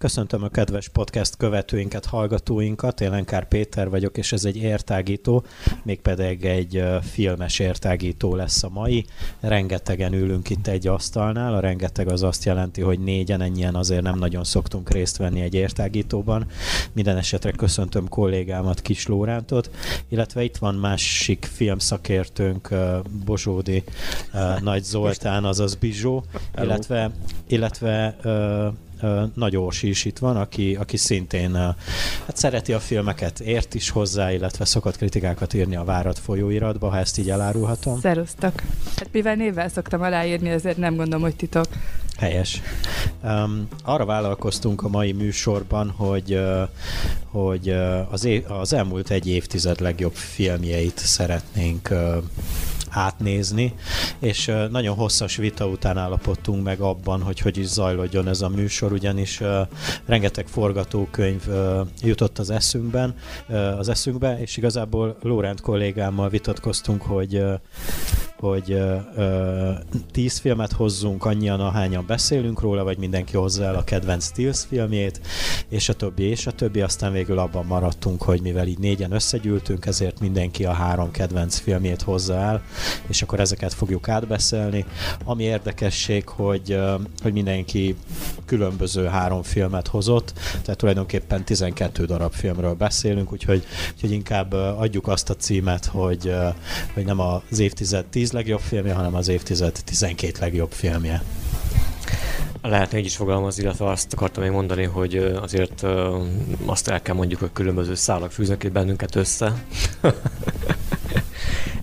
Köszöntöm a kedves podcast követőinket, hallgatóinkat. Én Lenkár Péter vagyok, és ez egy értágító, mégpedig egy filmes értágító lesz a mai. Rengetegen ülünk itt egy asztalnál, a rengeteg az azt jelenti, hogy négyen, ennyien azért nem nagyon szoktunk részt venni egy értágítóban. Minden esetre köszöntöm kollégámat, Kis Lórántot, illetve itt van másik filmszakértőnk, Bozsódi Nagy Zoltán, azaz Bizsó, illetve, illetve nagy Orsi is itt van, aki, aki szintén hát szereti a filmeket, ért is hozzá, illetve szokott kritikákat írni a Várat folyóiratba, ha ezt így elárulhatom. Szerusztok. Hát mivel névvel szoktam aláírni, ezért nem gondolom, hogy titok. Helyes. Um, arra vállalkoztunk a mai műsorban, hogy, uh, hogy uh, az, é- az elmúlt egy évtized legjobb filmjeit szeretnénk uh, átnézni, és nagyon hosszas vita után állapodtunk meg abban, hogy hogy is zajlódjon ez a műsor, ugyanis rengeteg forgatókönyv jutott az eszünkben, az eszünkbe, és igazából Lórend kollégámmal vitatkoztunk, hogy hogy ö, ö, tíz filmet hozzunk annyian, ahányan beszélünk róla, vagy mindenki hozza el a kedvenc Stills filmjét, és a többi, és a többi, aztán végül abban maradtunk, hogy mivel így négyen összegyűltünk, ezért mindenki a három kedvenc filmjét hozza el, és akkor ezeket fogjuk átbeszélni. Ami érdekesség, hogy, ö, hogy mindenki különböző három filmet hozott, tehát tulajdonképpen 12 darab filmről beszélünk, úgyhogy, úgyhogy inkább adjuk azt a címet, hogy, hogy nem az évtized 10 10 legjobb filmje, hanem az évtized 12 legjobb filmje. Lehetne így is fogalmazni, illetve azt akartam még mondani, hogy azért azt el kell mondjuk, hogy különböző szálak fűznek itt bennünket össze.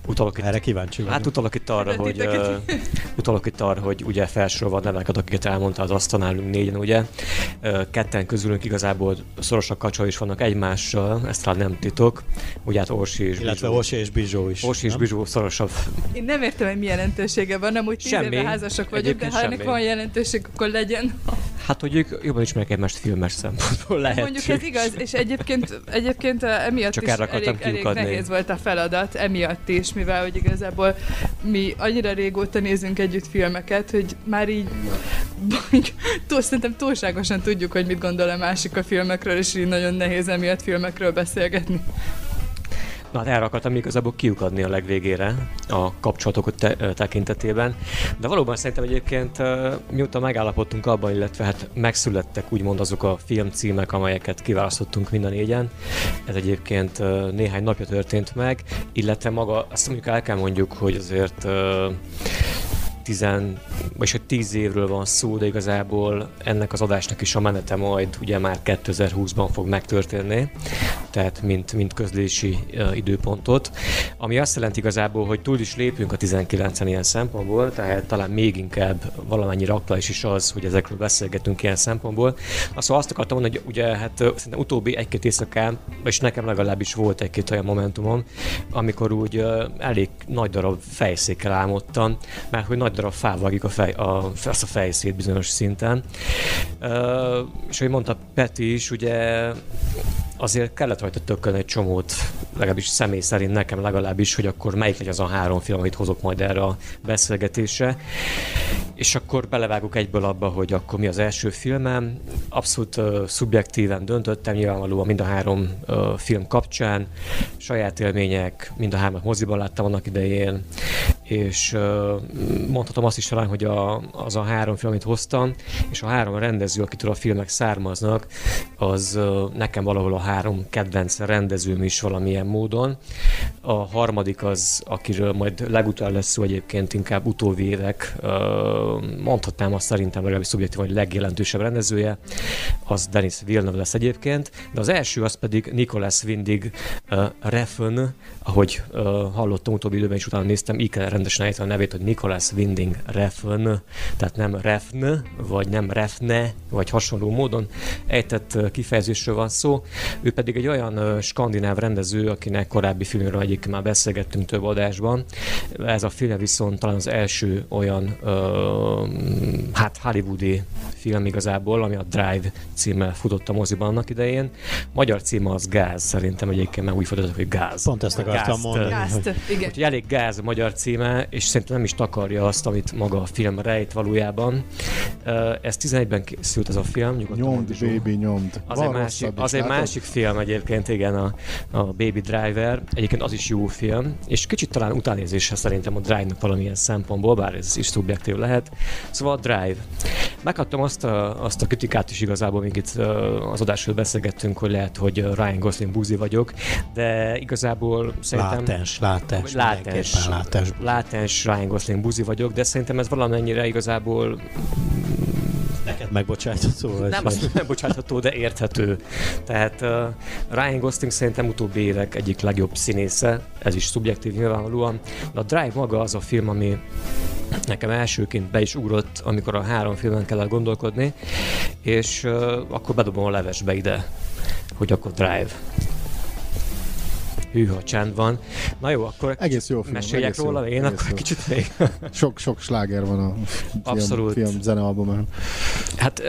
Utalok itt, Erre kíváncsi vagyok. Hát utalok itt arra, hogy, uh, utalok itt arra, hogy ugye felsorolva neveket, akiket elmondta az asztalnál négyen, ugye. Uh, ketten közülünk igazából szorosak kapcsolat is vannak egymással, ezt talán nem titok. Ugye hát Orsi és Illetve Orsi és Bizsó is. Orsi és Bizsó szorosabb. Én nem értem, hogy mi jelentősége van, nem úgy tíz semmi. éve házasok vagyunk, de ha ennek van jelentőség, akkor legyen. Hát, hogy ők jobban ismernek egymást filmes szempontból lehet. Mondjuk ez igaz, és egyébként, egyébként emiatt Csak is elég, elég nehéz volt a feladat, emiatt is, mivel hogy igazából mi annyira régóta nézünk együtt filmeket, hogy már így túl, szerintem túlságosan tudjuk, hogy mit gondol a másik a filmekről, és így nagyon nehéz emiatt filmekről beszélgetni. Na hát erre akartam igazából kiukadni a legvégére a kapcsolatok te- tekintetében. De valóban szerintem egyébként mióta megállapodtunk abban, illetve hát megszülettek úgymond azok a filmcímek, amelyeket kiválasztottunk mind a négyen. Ez egyébként néhány napja történt meg, illetve maga, azt mondjuk el kell mondjuk, hogy azért tizen, vagy hogy tíz évről van szó, de igazából ennek az adásnak is a menete majd ugye már 2020-ban fog megtörténni, tehát mint, mint közlési időpontot, ami azt jelenti igazából, hogy túl is lépünk a 19-en ilyen szempontból, tehát talán még inkább valamennyire aktuális is az, hogy ezekről beszélgetünk ilyen szempontból. Azt, azt akartam mondani, hogy ugye hát szerintem utóbbi egy-két éjszakán, és nekem legalábbis volt egy-két olyan momentumom, amikor úgy elég nagy darab fejszékkel álmodtam, mert hogy nagy darab fá vágik a, fej, a, azt a fejszét bizonyos szinten. Uh, és ahogy mondta Peti is, ugye azért kellett rajta tökkölni egy csomót, legalábbis személy szerint nekem legalábbis, hogy akkor melyik legyen az a három film, amit hozok majd erre a beszélgetésre. És akkor belevágok egyből abba, hogy akkor mi az első filmem. Abszolút uh, szubjektíven döntöttem, nyilvánvalóan mind a három uh, film kapcsán. Saját élmények, mind a hármat moziban láttam annak idején, és mondhatom azt is talán, hogy a, az a három film, amit hoztam, és a három rendező, akitől a filmek származnak, az nekem valahol a három kedvenc rendezőm is valamilyen módon. A harmadik az, akiről majd legutóbb lesz szó egyébként inkább utóbbi évek, mondhatnám azt szerintem legalábbis szubjektív, hogy legjelentősebb rendezője, az Denis Villeneuve lesz egyébként, de az első az pedig Nicolas Windig uh, Refn, ahogy uh, hallottam utóbbi időben is utána néztem, Iker rendesen ejteni a nevét, hogy Nicholas Winding Refn, tehát nem Refn, vagy nem Refne, vagy hasonló módon ejtett kifejezésről van szó. Ő pedig egy olyan skandináv rendező, akinek korábbi filmről egyik már beszélgettünk több adásban. Ez a film viszont talán az első olyan ö, hát hollywoodi film igazából, ami a Drive címmel futott a moziban annak idején. Magyar címe az Gáz, szerintem egyébként már úgy fordított, hogy Gáz. Pont ezt akartam Gázt, mondani. Gázt, hogy- igen. Úgyhogy elég gáz a magyar címe, és szerintem nem is takarja azt, amit maga a film rejt valójában. Ez 11-ben készült ez a film, nyugodtan Nyomd, mondd, Zsó. baby, nyomd. Az egy, másik, az egy másik film egyébként, igen, a, a Baby Driver. Egyébként az is jó film, és kicsit talán utánézésre szerintem a Drive-nak valamilyen szempontból, bár ez is szubjektív lehet. Szóval a Drive. Megkaptam azt a, azt a kritikát is igazából, még itt az adásról beszélgettünk, hogy lehet, hogy Ryan Gosling buzi vagyok, de igazából szerintem... Látens, látens, Látens, mindenképpen látens. Látens Ryan Gosling buzi vagyok, de szerintem ez valamennyire igazából Neked megbocsájtható? vagy nem hogy- azt nem bocsátható, de érthető. Tehát uh, Ryan Gosling szerintem utóbbi évek egyik legjobb színésze, ez is szubjektív nyilvánvalóan. De a Drive maga az a film, ami nekem elsőként be is ugrott, amikor a három filmen kellett gondolkodni, és uh, akkor bedobom a levesbe ide, hogy akkor Drive. Hűha, csend van. Na jó, akkor Egész jó film. meséljek egész jó, róla, én egész akkor jó. kicsit még. Sok, sok sláger van a film, Abszolút. film zenealbumán. Hát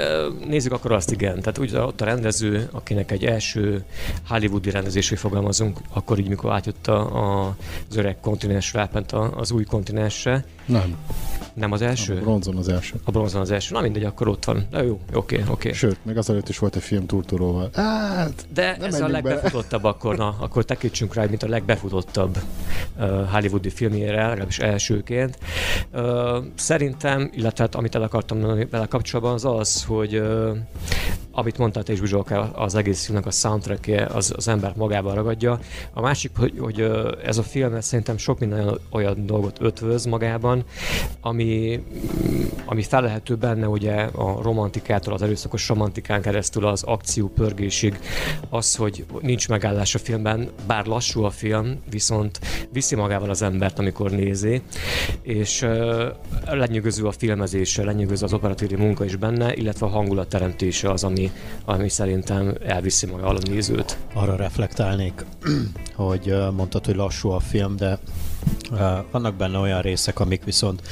nézzük akkor azt, igen. Tehát úgy ott a rendező, akinek egy első hollywoodi rendezésű fogalmazunk, akkor így, mikor átjött a, a, az öreg kontinensre, átment a- az új kontinensre. Nem, Nem az első? a bronzon az első. A bronzon az első. Na mindegy, akkor ott van. Na jó, oké, oké. Sőt, még azelőtt is volt egy film Turturóval. Hát, De ez a menjünk bele. legbefutottabb akkor, na, akkor tekintsünk rá, mint a legbefutottabb uh, hollywoodi filmjére, legalábbis elsőként. Uh, szerintem, illetve hát, amit el akartam mondani vele kapcsolatban, az az, hogy uh, amit mondtál te is, Bizsolka, az egész filmnek a soundtrackje az, az embert magában ragadja. A másik, hogy, hogy ez a film ez szerintem sok minden olyan, dolgot ötvöz magában, ami, ami felelhető benne ugye a romantikától, az erőszakos romantikán keresztül az akció pörgésig, az, hogy nincs megállás a filmben, bár lassú a film, viszont viszi magával az embert, amikor nézi, és uh, lenyűgöző a filmezése, lenyűgöző az operatívi munka is benne, illetve a hangulatteremtése az, ami, ami szerintem elviszi magával a nézőt. arra reflektálnék, hogy mondtad, hogy lassú a film, de vannak benne olyan részek, amik viszont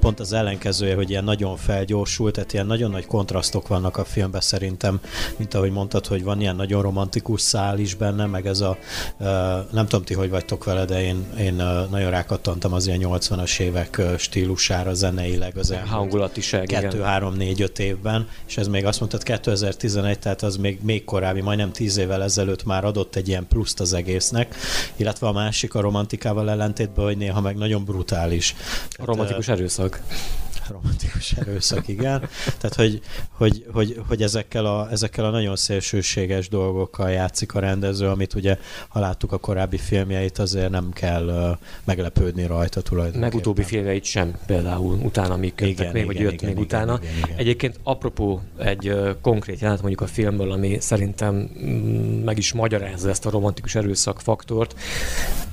pont az ellenkezője, hogy ilyen nagyon felgyorsult, tehát ilyen nagyon nagy kontrasztok vannak a filmben szerintem, mint ahogy mondtad, hogy van ilyen nagyon romantikus szál is benne, meg ez a, nem tudom ti, hogy vagytok vele, de én, én nagyon rákattantam az ilyen 80-as évek stílusára zeneileg az Hangulatiság, 2, igen. 3, 4, 5 évben, és ez még azt mondtad 2011, tehát az még, még korábbi, majdnem 10 évvel ezelőtt már adott egy ilyen pluszt az egésznek, illetve a másik a romantikával ellentétben, hogy néha meg nagyon brutális. A romantikus erőszak. romantikus erőszak, igen. Tehát, hogy, hogy, hogy, hogy ezekkel, a, ezekkel a nagyon szélsőséges dolgokkal játszik a rendező, amit ugye, ha láttuk a korábbi filmjeit, azért nem kell uh, meglepődni rajta tulajdonképpen. Meg utóbbi filmjeit sem, például utána még köttek Igen, még, vagy igen, jött igen, még igen, utána. igen, igen. Egyébként apropó egy ö, konkrét jelenet mondjuk a filmből, ami szerintem mm, meg is magyarázza ezt a romantikus erőszak faktort.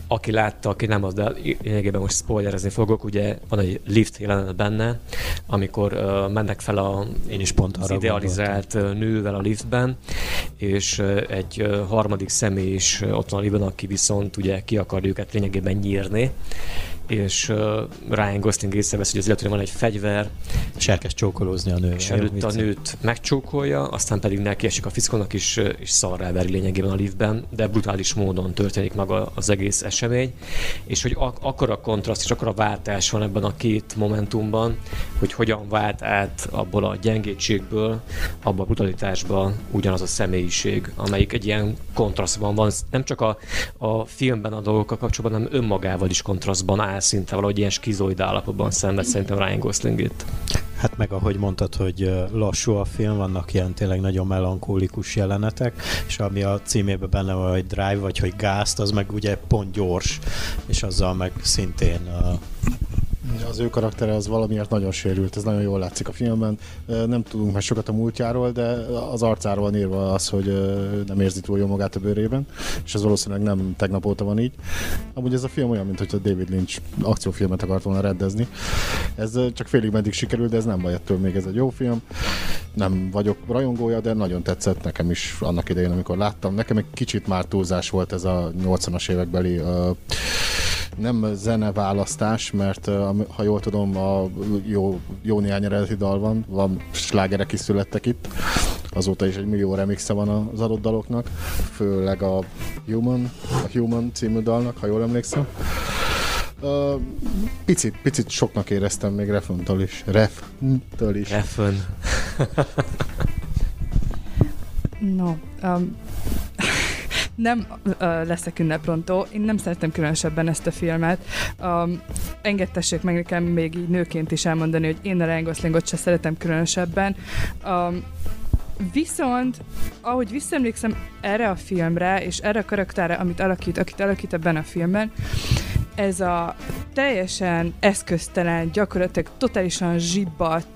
Aki látta, aki nem az, de lényegében most spoilerezni fogok, ugye van egy lift jelenet benne, amikor uh, mennek fel a, Én is pont az idealizált ö, nővel a liftben, és ö, egy ö, harmadik személy is ö, ott van a liftben, aki viszont ugye ki akar őket lényegében nyírni, és uh, Ryan Gosling észrevesz, hogy az illetőnek van egy fegyver, És elkezd csókolózni a nővel. és előtt a nőt megcsókolja, aztán pedig neki esik a fickónak is, és szarrá veri lényegében a liftben, de brutális módon történik maga az egész esemény, és hogy ak- akkora kontraszt és akkora váltás van ebben a két momentumban, hogy hogyan vált át abból a gyengétségből, abba a brutalitásba ugyanaz a személyiség, amelyik egy ilyen kontrasztban van, nem csak a, a filmben a dolgokkal kapcsolatban, hanem önmagával is kontrasztban áll szinte valahogy ilyen skizoid állapotban szenved szerintem Ryan Gosling itt. Hát meg ahogy mondtad, hogy lassú a film, vannak ilyen tényleg nagyon melankólikus jelenetek, és ami a címében benne van, hogy drive, vagy hogy gázt, az meg ugye pont gyors, és azzal meg szintén uh, az ő karaktere az valamiért nagyon sérült, ez nagyon jól látszik a filmben. Nem tudunk már sokat a múltjáról, de az arcáról van írva az, hogy nem érzi túl jó magát a bőrében, és ez valószínűleg nem tegnap óta van így. Amúgy ez a film olyan, mint hogy David Lynch akciófilmet akart volna rendezni. Ez csak félig meddig sikerült, de ez nem baj, ettől még ez egy jó film. Nem vagyok rajongója, de nagyon tetszett nekem is annak idején, amikor láttam. Nekem egy kicsit már túlzás volt ez a 80-as évekbeli ö, nem zeneválasztás, mert ha jól tudom, a jó, jó néhány eredeti dal van, van slágerek is születtek itt, azóta is egy millió remixe van az adott daloknak, főleg a Human, a Human című dalnak, ha jól emlékszem. Ö, picit, picit soknak éreztem még Refuntól is. Refuntól is. Refön. No, um, nem uh, leszek ünneprontó. Én nem szeretem különösebben ezt a filmet. Um, engedtessék meg nekem még így nőként is elmondani, hogy én a Ryan Goslingot se szeretem különösebben. Um, Viszont, ahogy visszaemlékszem erre a filmre, és erre a karakterre, amit alakít, akit alakít ebben a filmben, ez a teljesen eszköztelen, gyakorlatilag totálisan zsibbat,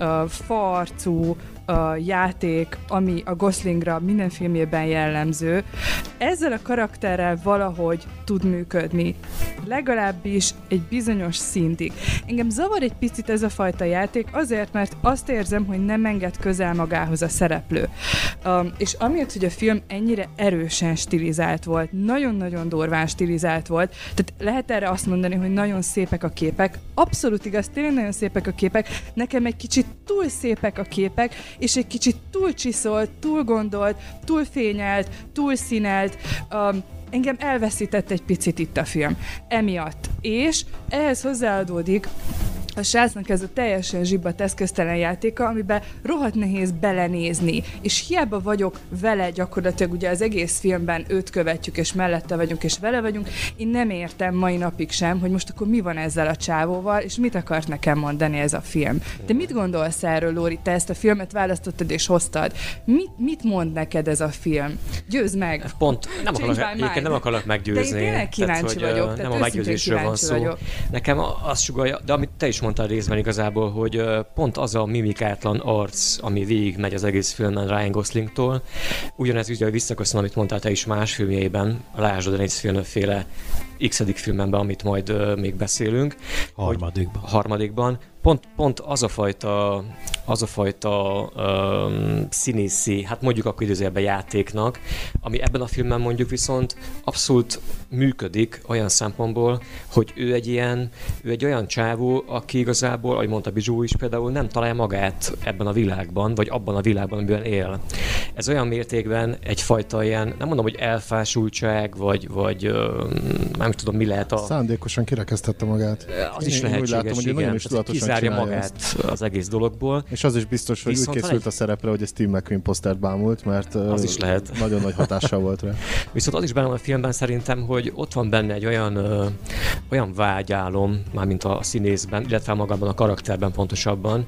uh, farcú uh, játék, ami a Goslingra minden filmjében jellemző, ezzel a karakterrel valahogy tud működni. Legalábbis egy bizonyos szintig. Engem zavar egy picit ez a fajta játék, azért, mert azt érzem, hogy nem enged közel magához a szereplő. Um, és amiatt, hogy a film ennyire erősen stilizált volt, nagyon-nagyon durván stilizált volt, tehát lehet erre azt mondani, hogy nagyon szépek a képek, abszolút igaz, tényleg nagyon szépek a képek, nekem egy kicsit túl szépek a képek, és egy kicsit túl csiszolt, túl gondolt, túl fényelt, túl színelt, um, engem elveszített egy picit itt a film. Emiatt. És ehhez hozzáadódik a srácnak ez a teljesen zsibbat eszköztelen játéka, amiben rohadt nehéz belenézni, és hiába vagyok vele gyakorlatilag, ugye az egész filmben őt követjük, és mellette vagyunk, és vele vagyunk, én nem értem mai napig sem, hogy most akkor mi van ezzel a csávóval, és mit akart nekem mondani ez a film. De mit gondolsz erről, Lóri? Te ezt a filmet választottad és hoztad. Mit, mit mond neked ez a film? Győzd meg! Pont, nem akarok, egyébként nem akarok meggyőzni. De én kíváncsi tehát, vagyok, tehát nem a meggyőzésről van szó. vagyok. Nekem azt sugalja, de amit te is mondtál részben igazából, hogy pont az a mimikátlan arc, ami végig megy az egész filmen Ryan Goslingtól, ugyanez ugye visszaköszön, amit mondtál te is más filmjeiben, a Lásd a Denis féle x filmben, amit majd még beszélünk. Harmadikban. Harmadikban. Pont, pont az a fajta, az a fajta um, színészi, hát mondjuk akkor idézőjelben játéknak, ami ebben a filmben mondjuk viszont abszolút működik olyan szempontból, hogy ő egy ilyen, ő egy olyan csávó, aki igazából, ahogy mondta Bizsó is például, nem találja magát ebben a világban, vagy abban a világban, amiben él. Ez olyan mértékben egyfajta ilyen, nem mondom, hogy elfásultság, vagy, vagy öm, nem tudom, mi lehet a... Szándékosan kirekesztette magát. Az Én- is én úgy lehetséges, látom, hogy igen. nagyon is tudatosan kizárja magát az egész dologból. És az is biztos, hogy Viszont úgy készült egy- a szerepre, hogy a Steve McQueen posztert bámult, mert ö, Az is lehet. nagyon nagy hatással volt rá. Viszont az is benne a filmben szerintem, hogy ott van benne egy olyan, ö, olyan vágyálom, mármint a színészben, illetve magában a karakterben pontosabban,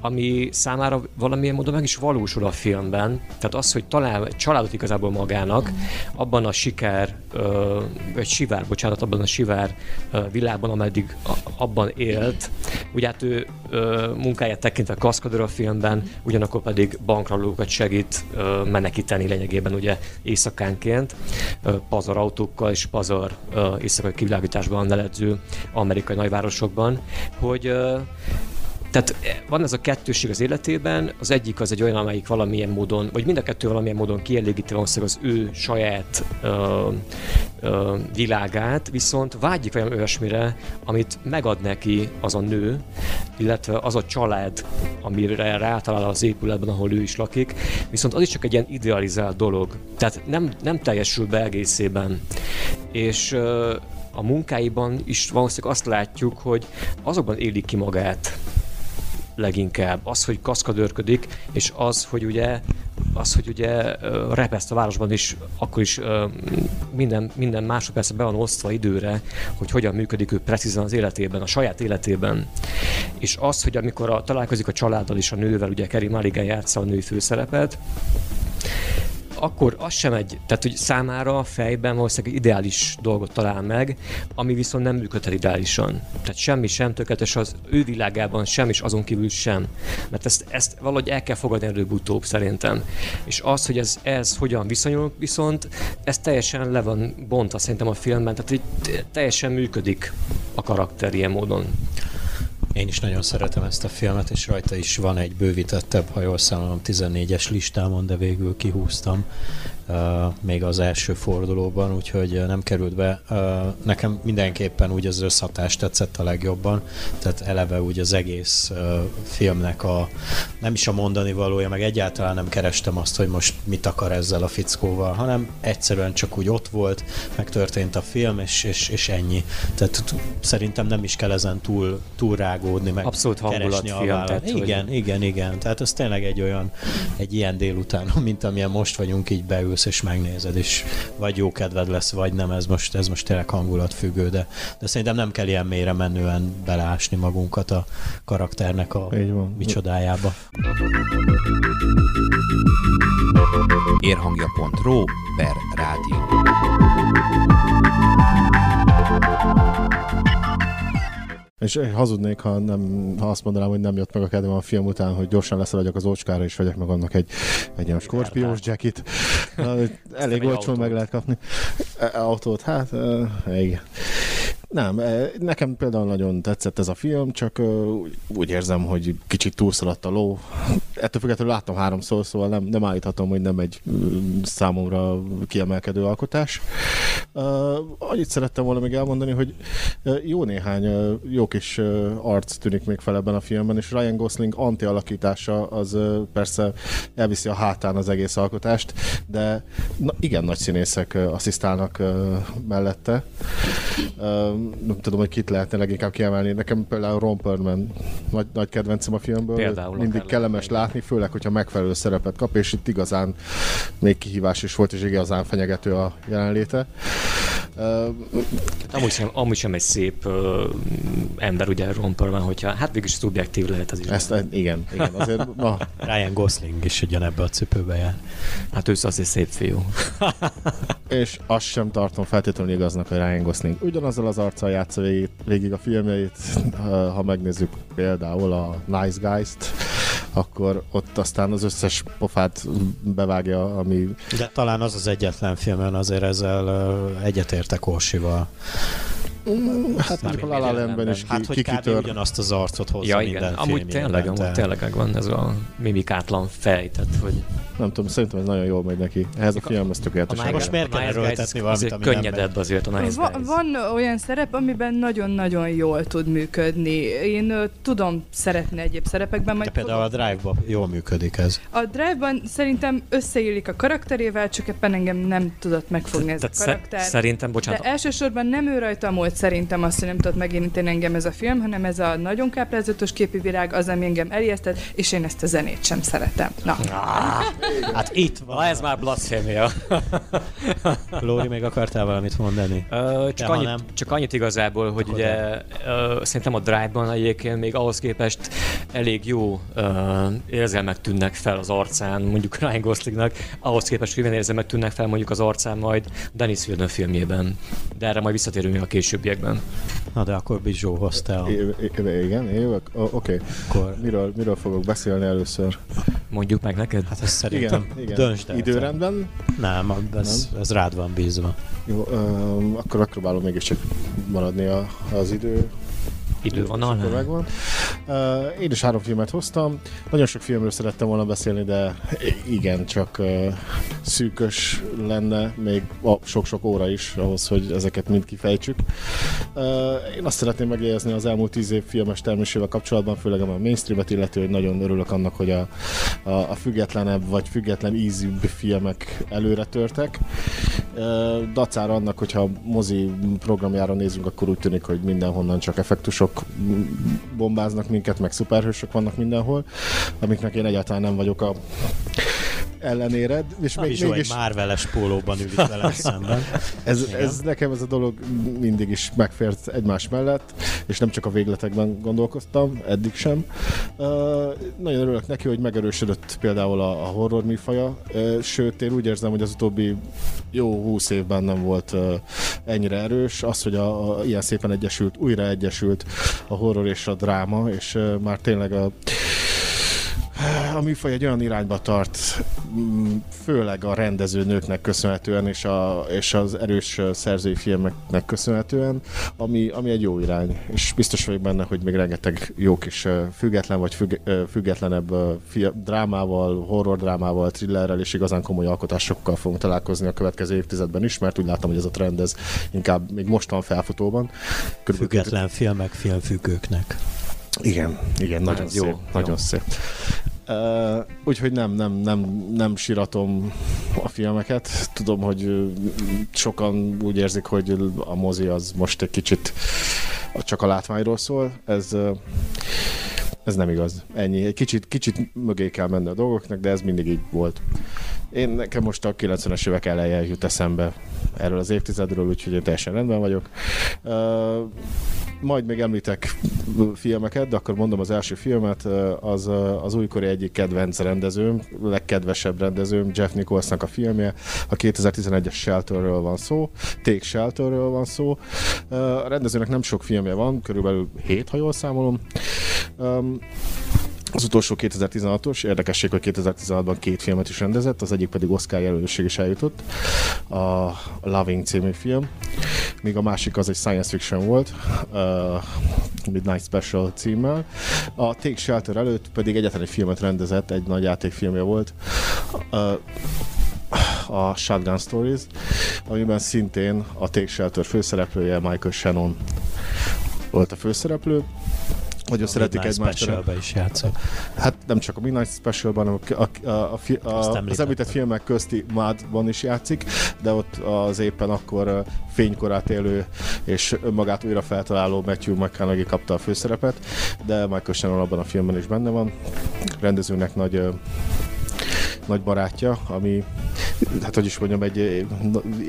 ami számára valamilyen módon meg is valósul a filmben. Tehát az, hogy talál egy családot igazából magának, abban a siker, ö, vagy sivár, bocsánat, abban a sivár ö, világban, ameddig a, abban élt. Ugye hát ő ö, munkáját tekintve kaszkadőr a filmben, ugyanakkor pedig bankralókat segít ö, menekíteni lényegében ugye éjszakánként, ö, pazar autókkal és pazar ö, éjszakai kivilágításban leledző amerikai nagyvárosokban, hogy ö, tehát van ez a kettőség az életében, az egyik az egy olyan, amelyik valamilyen módon, vagy mind a kettő valamilyen módon kielégíti valószínűleg az ő saját ö, ö, világát, viszont vágyik olyan olyasmire, amit megad neki az a nő, illetve az a család, amire rátalál az épületben, ahol ő is lakik, viszont az is csak egy ilyen idealizált dolog. Tehát nem, nem teljesül be egészében. És ö, a munkáiban is valószínűleg azt látjuk, hogy azokban élik ki magát, leginkább. Az, hogy kaszkadőrködik, és az, hogy ugye az, hogy ugye repeszt a városban is, akkor is minden, minden másodpercben be van osztva időre, hogy hogyan működik ő precízen az életében, a saját életében. És az, hogy amikor a, találkozik a családdal és a nővel, ugye Kerry Mulligan játsza a női főszerepet, akkor az sem egy, tehát hogy számára a fejben valószínűleg ideális dolgot talál meg, ami viszont nem működhet ideálisan. Tehát semmi sem tökéletes az ő világában, sem is azon kívül sem. Mert ezt, ezt valahogy el kell fogadni előbb-utóbb szerintem. És az, hogy ez, ez hogyan viszonyul, viszont ez teljesen le van bontva szerintem a filmben, tehát így teljesen működik a karakter ilyen módon. Én is nagyon szeretem ezt a filmet, és rajta is van egy bővítettebb, ha jól számolom, 14-es listámon, de végül kihúztam még az első fordulóban, úgyhogy nem került be. Nekem mindenképpen úgy az összhatást tetszett a legjobban, tehát eleve úgy az egész filmnek a, nem is a mondani valója, meg egyáltalán nem kerestem azt, hogy most mit akar ezzel a fickóval, hanem egyszerűen csak úgy ott volt, megtörtént a film, és, és, és ennyi. Tehát szerintem nem is kell ezen túl, túl rágódni, meg Abszolút keresni a film, tehát, Igen, hogy... igen, igen. Tehát ez tényleg egy olyan, egy ilyen délután, mint amilyen most vagyunk, így beülsz és megnézed, és vagy jó kedved lesz, vagy nem, ez most, ez most tényleg hangulatfüggő, de, de szerintem nem kell ilyen mélyre menően beleásni magunkat a karakternek a micsodájába. Érhangja.ro per rádió. És hazudnék, ha, nem, ha azt mondanám, hogy nem jött meg a kedvem a film után, hogy gyorsan leszaladjak az ócskára, és vegyek meg annak egy, egy ilyen skorpiós jackit. Elég olcsón meg lehet kapni. E, autót, hát igen. Nem, nekem például nagyon tetszett ez a film, csak úgy érzem, hogy kicsit túlszaladt a ló. Ettől függetlenül láttam háromszor, szóval nem, nem állíthatom, hogy nem egy számomra kiemelkedő alkotás. Annyit szerettem volna még elmondani, hogy jó néhány jó kis arc tűnik még fel ebben a filmben, és Ryan Gosling anti-alakítása az persze elviszi a hátán az egész alkotást, de na, igen nagy színészek asszisztálnak mellette nem tudom, hogy kit lehetne leginkább kiemelni. Nekem például Ron Perlman nagy, nagy kedvencem a filmből. Például Mindig kellemes látni, főleg, hogyha megfelelő szerepet kap, és itt igazán még kihívás is volt, és igazán fenyegető a jelenléte. Uh, amúgy, sem, amúgy sem egy szép uh, ember, ugye Ron Perlman, hogyha hát végül is szubjektív lehet az is. Ezt, igen, igen, azért na. Ryan Gosling is ugyanebbe a cipőbe jár. Hát ő az egy szép fiú. és azt sem tartom feltétlenül igaznak, hogy Ryan Gosling ugyanazzal az arccal játsza végig, végig a filmjeit, ha megnézzük például a Nice Guys-t, akkor ott aztán az összes pofát bevágja, ami... De talán az az egyetlen filmen azért ezzel egyetértek Orsival. Mm, hát mondjuk a La La is hát, ki, ki ugyanazt az arcot hozza ja, igen. minden Amúgy tényleg, amúgy tényleg megvan ez a mimikátlan fej, tehát hogy... Nem tudom, szerintem ez nagyon jól megy neki. Ehhez a film ez tökéletes. Most miért kell erőltetni valamit, ami könnyedebb azért a Nice Va- Van olyan szerep, amiben nagyon-nagyon jól tud működni. Én uh, tudom szeretni egyéb szerepekben. Majd De például a Drive-ban jól működik ez. A Drive-ban szerintem összeillik a karakterével, csak éppen engem nem tudott megfogni ez a karakter. Szerintem, bocsánat. De elsősorban nem ő rajta múlt volt szerintem azt, hogy nem tudott megérinteni engem ez a film, hanem ez a nagyon káprázatos képi virág az, ami engem elijesztett, és én ezt a zenét sem szeretem. Na. Ah, hát itt van. Na, ez már blasfémia. Lóri, még akartál valamit mondani? Ö, csak, annyit, nem... csak annyit igazából, hogy ugye ö, szerintem a Drive-ban egyébként még ahhoz képest elég jó ö, érzelmek tűnnek fel az arcán, mondjuk Ryan Goslingnak, ahhoz képest, hogy érzelmek tűnnek fel mondjuk az arcán majd Dennis Villeneuve filmjében. De erre majd visszatérünk a később későbbiekben. Na de akkor Bizsó hozta Igen, én jövök? Oh, Oké. Okay. Akkor... Miről, miről fogok beszélni először? Mondjuk meg neked? Hát ezt szerintem igen, igen. döntsd el. Időrendben? Nem, ez, Nem? ez rád van bízva. Jó, um, akkor megpróbálom mégiscsak maradni a, az idő idővonal. megvan. Én is három filmet hoztam. Nagyon sok filmről szerettem volna beszélni, de igen, csak szűkös lenne még sok-sok óra is ahhoz, hogy ezeket mind kifejtsük. Én azt szeretném megjegyezni az elmúlt tíz év filmes termésével kapcsolatban, főleg a mainstreamet illető, hogy nagyon örülök annak, hogy a, a, a függetlenebb vagy független ízűbb filmek előre törtek. Dacára annak, hogyha mozi programjára nézünk, akkor úgy tűnik, hogy mindenhonnan csak effektusok bombáznak minket, meg szuperhősök vannak mindenhol, amiknek én egyáltalán nem vagyok a ellenére, és még, Bizsó mégis egy Marveles pólóban ül itt velem szemben. ez, Igen. ez nekem ez a dolog mindig is megfért egymás mellett, és nem csak a végletekben gondolkoztam, eddig sem. Uh, nagyon örülök neki, hogy megerősödött például a, a horror műfaja, uh, sőt, én úgy érzem, hogy az utóbbi jó húsz évben nem volt uh, ennyire erős. Az, hogy a, a, ilyen szépen egyesült, újra egyesült a horror és a dráma, és uh, már tényleg a a műfaj egy olyan irányba tart, mm, főleg a rendező nőknek köszönhetően, és, a, és az erős szerzői filmeknek köszönhetően, ami, ami egy jó irány. És biztos vagyok benne, hogy még rengeteg jó kis független vagy függ, függetlenebb ö, fi- drámával, horror drámával, thrillerrel és igazán komoly alkotásokkal fogunk találkozni a következő évtizedben is, mert úgy látom, hogy ez a trend ez inkább még most van felfutóban. Körülbelül Független filmek filmfüggőknek. Igen, igen, nagyon jó, szép. jó. Nagyon szép. Uh, úgyhogy nem, nem, nem, nem siratom a filmeket. Tudom, hogy sokan úgy érzik, hogy a mozi az most egy kicsit csak a látványról szól. Ez, ez nem igaz. Ennyi. Egy kicsit, kicsit mögé kell menni a dolgoknak, de ez mindig így volt. Én nekem most a 90-es évek eleje jut eszembe erről az évtizedről, úgyhogy én teljesen rendben vagyok. Uh, majd még említek filmeket, de akkor mondom az első filmet, az az újkori egyik kedvenc rendezőm, legkedvesebb rendezőm, Jeff Nicholsnak a filmje. A 2011-es Shelterről van szó, Take Shelterről van szó. A rendezőnek nem sok filmje van, körülbelül 7, ha jól számolom. Um, az utolsó 2016-os, érdekesség, hogy 2016-ban két filmet is rendezett, az egyik pedig Oscar jelölőség is eljutott, a Loving című film, míg a másik az egy science fiction volt, uh, Midnight Special címmel. A Take Shelter előtt pedig egyetlen egy filmet rendezett, egy nagy játékfilmje volt, uh, a Shotgun Stories, amiben szintén a Take Shelter főszereplője Michael Shannon volt a főszereplő. Nagyon szeretik Midnight egymást. Specialbe is játszott. Hát nem csak a Midnight Specialban, hanem a, a, a, a, Azt az említett filmek közti Mádban is játszik, de ott az éppen akkor fénykorát élő és önmagát újra feltaláló Matthew McConaughey kapta a főszerepet, de Michael Shannon abban a filmben is benne van. Rendezőnek nagy nagy barátja, ami hát hogy is mondjam, egy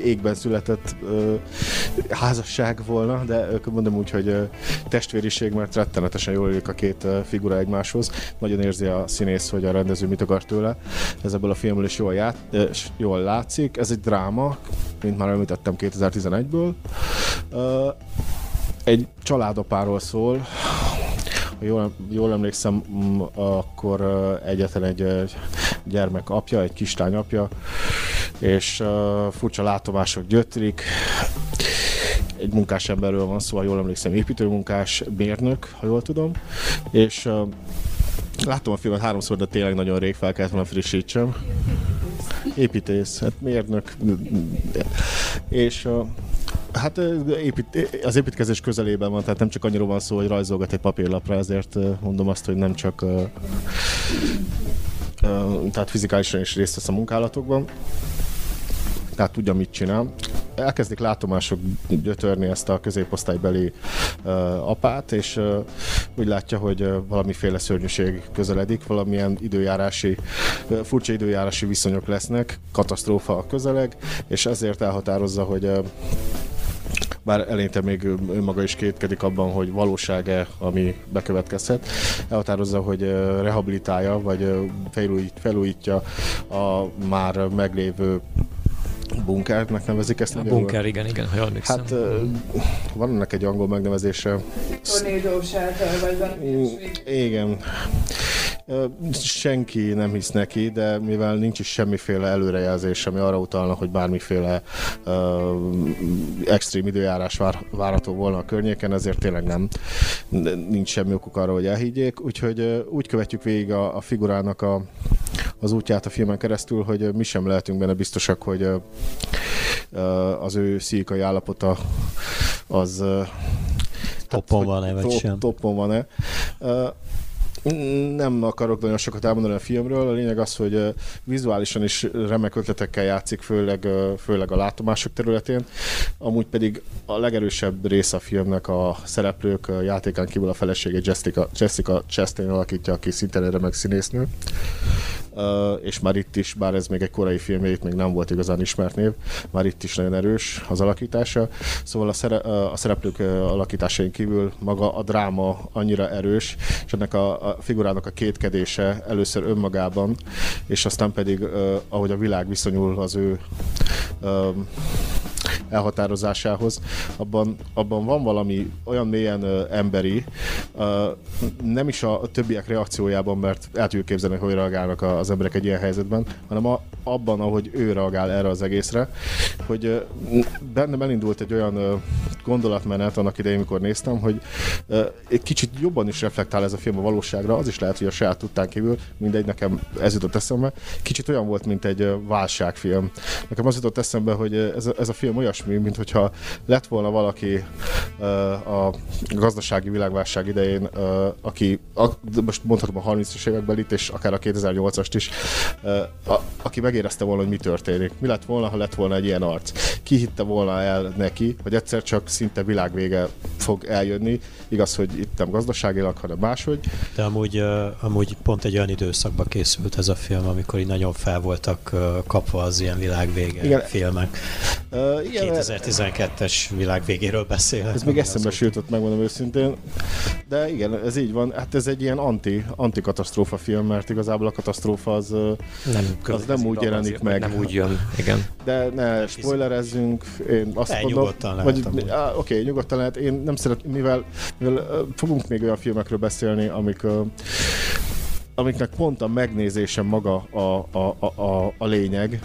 égben született ö, házasság volna, de mondom úgy, hogy ö, testvériség, mert rettenetesen jól élik a két figura egymáshoz. Nagyon érzi a színész, hogy a rendező mit akar tőle. Ez ebből a filmből is jól, ját, ö, jól látszik. Ez egy dráma, mint már említettem 2011-ből. Ö, egy családapáról szól, ha jól, jól emlékszem, mm, akkor egyetlen egy gyermek apja, egy kislány apja, és uh, furcsa látomások gyötrik. Egy munkás emberről van szó, ha jól emlékszem, építőmunkás, mérnök, ha jól tudom, és uh, láttam a filmet háromszor, de tényleg nagyon rég fel kellett volna frissítsem. Építész, hát mérnök, és uh, Hát épít, az építkezés közelében van, tehát nem csak annyira van szó, hogy rajzolgat egy papírlapra, ezért mondom azt, hogy nem csak tehát fizikálisan is részt vesz a munkálatokban, tehát tudja, mit csinál. Elkezdik látomások gyötörni ezt a középosztálybeli uh, apát, és uh, úgy látja, hogy uh, valamiféle szörnyűség közeledik, valamilyen időjárási, uh, furcsa időjárási viszonyok lesznek, katasztrófa a közeleg, és ezért elhatározza, hogy uh, bár eleinte még ő- önmaga is kétkedik abban, hogy valóság-e, ami bekövetkezhet. Elhatározza, hogy rehabilitálja, vagy felújít, felújítja a már meglévő bunkernek nevezik ezt. A magyarul? bunker, igen, igen, ha jól emlékszem. Hát van ennek egy angol megnevezése. Tornado shelter, vagy valami Mm. Igen. Senki nem hisz neki, de mivel nincs is semmiféle előrejelzés, ami arra utalna, hogy bármiféle ö, extrém időjárás vár, várható volna a környéken, ezért tényleg nem. Nincs semmi okuk arra, hogy elhiggyék. Úgyhogy ö, úgy követjük végig a, a figurának a, az útját a filmen keresztül, hogy ö, mi sem lehetünk benne biztosak, hogy ö, az ő szíkai állapota az ö, Toppon van-e, vagy top- sem? Toppon van-e. Uh, nem akarok nagyon sokat elmondani a filmről, a lényeg az, hogy vizuálisan is remek ötletekkel játszik, főleg, főleg a látomások területén. Amúgy pedig a legerősebb része a filmnek a szereplők a játékán kívül a felesége Jessica, Jessica Chastain alakítja, aki szintén egy remek színésznő. És már itt is, bár ez még egy korai filmje, itt még nem volt igazán ismert név, már itt is nagyon erős az alakítása. Szóval a, szere- a szereplők alakításain kívül maga a dráma annyira erős, és ennek a, a figurának a kétkedése először önmagában, és aztán pedig, ahogy a világ viszonyul az ő elhatározásához, abban, abban van valami olyan mélyen emberi, nem is a, többiek reakciójában, mert el tudjuk képzelni, hogy reagálnak az emberek egy ilyen helyzetben, hanem a, abban, ahogy ő reagál erre az egészre, hogy bennem elindult egy olyan gondolatmenet annak idején, amikor néztem, hogy egy kicsit jobban is reflektál ez a film a valóságra, az is lehet, hogy a saját tudtán kívül, mindegy, nekem ez jutott eszembe, kicsit olyan volt, mint egy válságfilm. Nekem az jutott eszembe, hogy ez ez a film olyasmi, mint hogyha lett volna valaki a gazdasági világválság idején, aki a, most mondhatom a 30-as években itt, és akár a 2008-ast is, a, aki megérezte volna, hogy mi történik. Mi lett volna, ha lett volna egy ilyen arc? Ki hitte volna el neki, hogy egyszer csak szinte világvége fog eljönni. Igaz, hogy itt nem gazdaságilag, hanem máshogy. De amúgy, amúgy pont egy olyan időszakban készült ez a film, amikor így nagyon fel voltak kapva az ilyen világvége igen. filmek. Igen, 2012-es világ végéről beszél. Ez még eszembe sült, megmondom őszintén. De igen, ez így van. Hát ez egy ilyen anti, anti-katasztrófa film, mert igazából a katasztrófa az nem, az nem úgy jelenik meg. Nem úgy jön, igen. De ne spoilerezzünk. Én azt ne, mondom, nyugodtan lehet. Vagy, á, oké, okay, nyugodtan lehet. Én nem szeret, mivel, mivel fogunk még olyan filmekről beszélni, amik amiknek pont a megnézése maga a, a, a, a, a lényeg,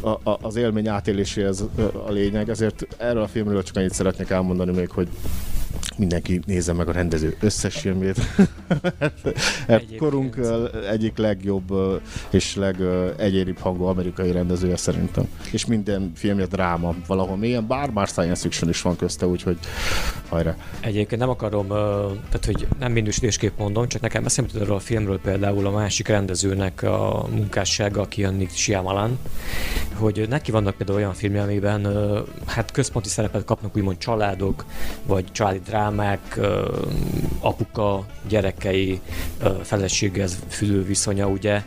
a, a, az élmény átéléséhez a lényeg, ezért erről a filmről csak annyit szeretnék elmondani még, hogy mindenki nézze meg a rendező összes filmét. mert korunk egyik legjobb és legegyéribb hangú amerikai rendezője szerintem. És minden filmje dráma valahol mélyen, bár már science fiction is van közte, úgyhogy hajrá. Egyébként nem akarom, tehát hogy nem minősítésképp mondom, csak nekem eszembe erről a filmről például a másik rendezőnek a munkássága, aki a Nick Shyamalan, hogy neki vannak például olyan filmje, amiben hát központi szerepet kapnak úgymond családok, vagy családi drámák, apuka, gyerekei, feleséghez fülő viszonya, ugye,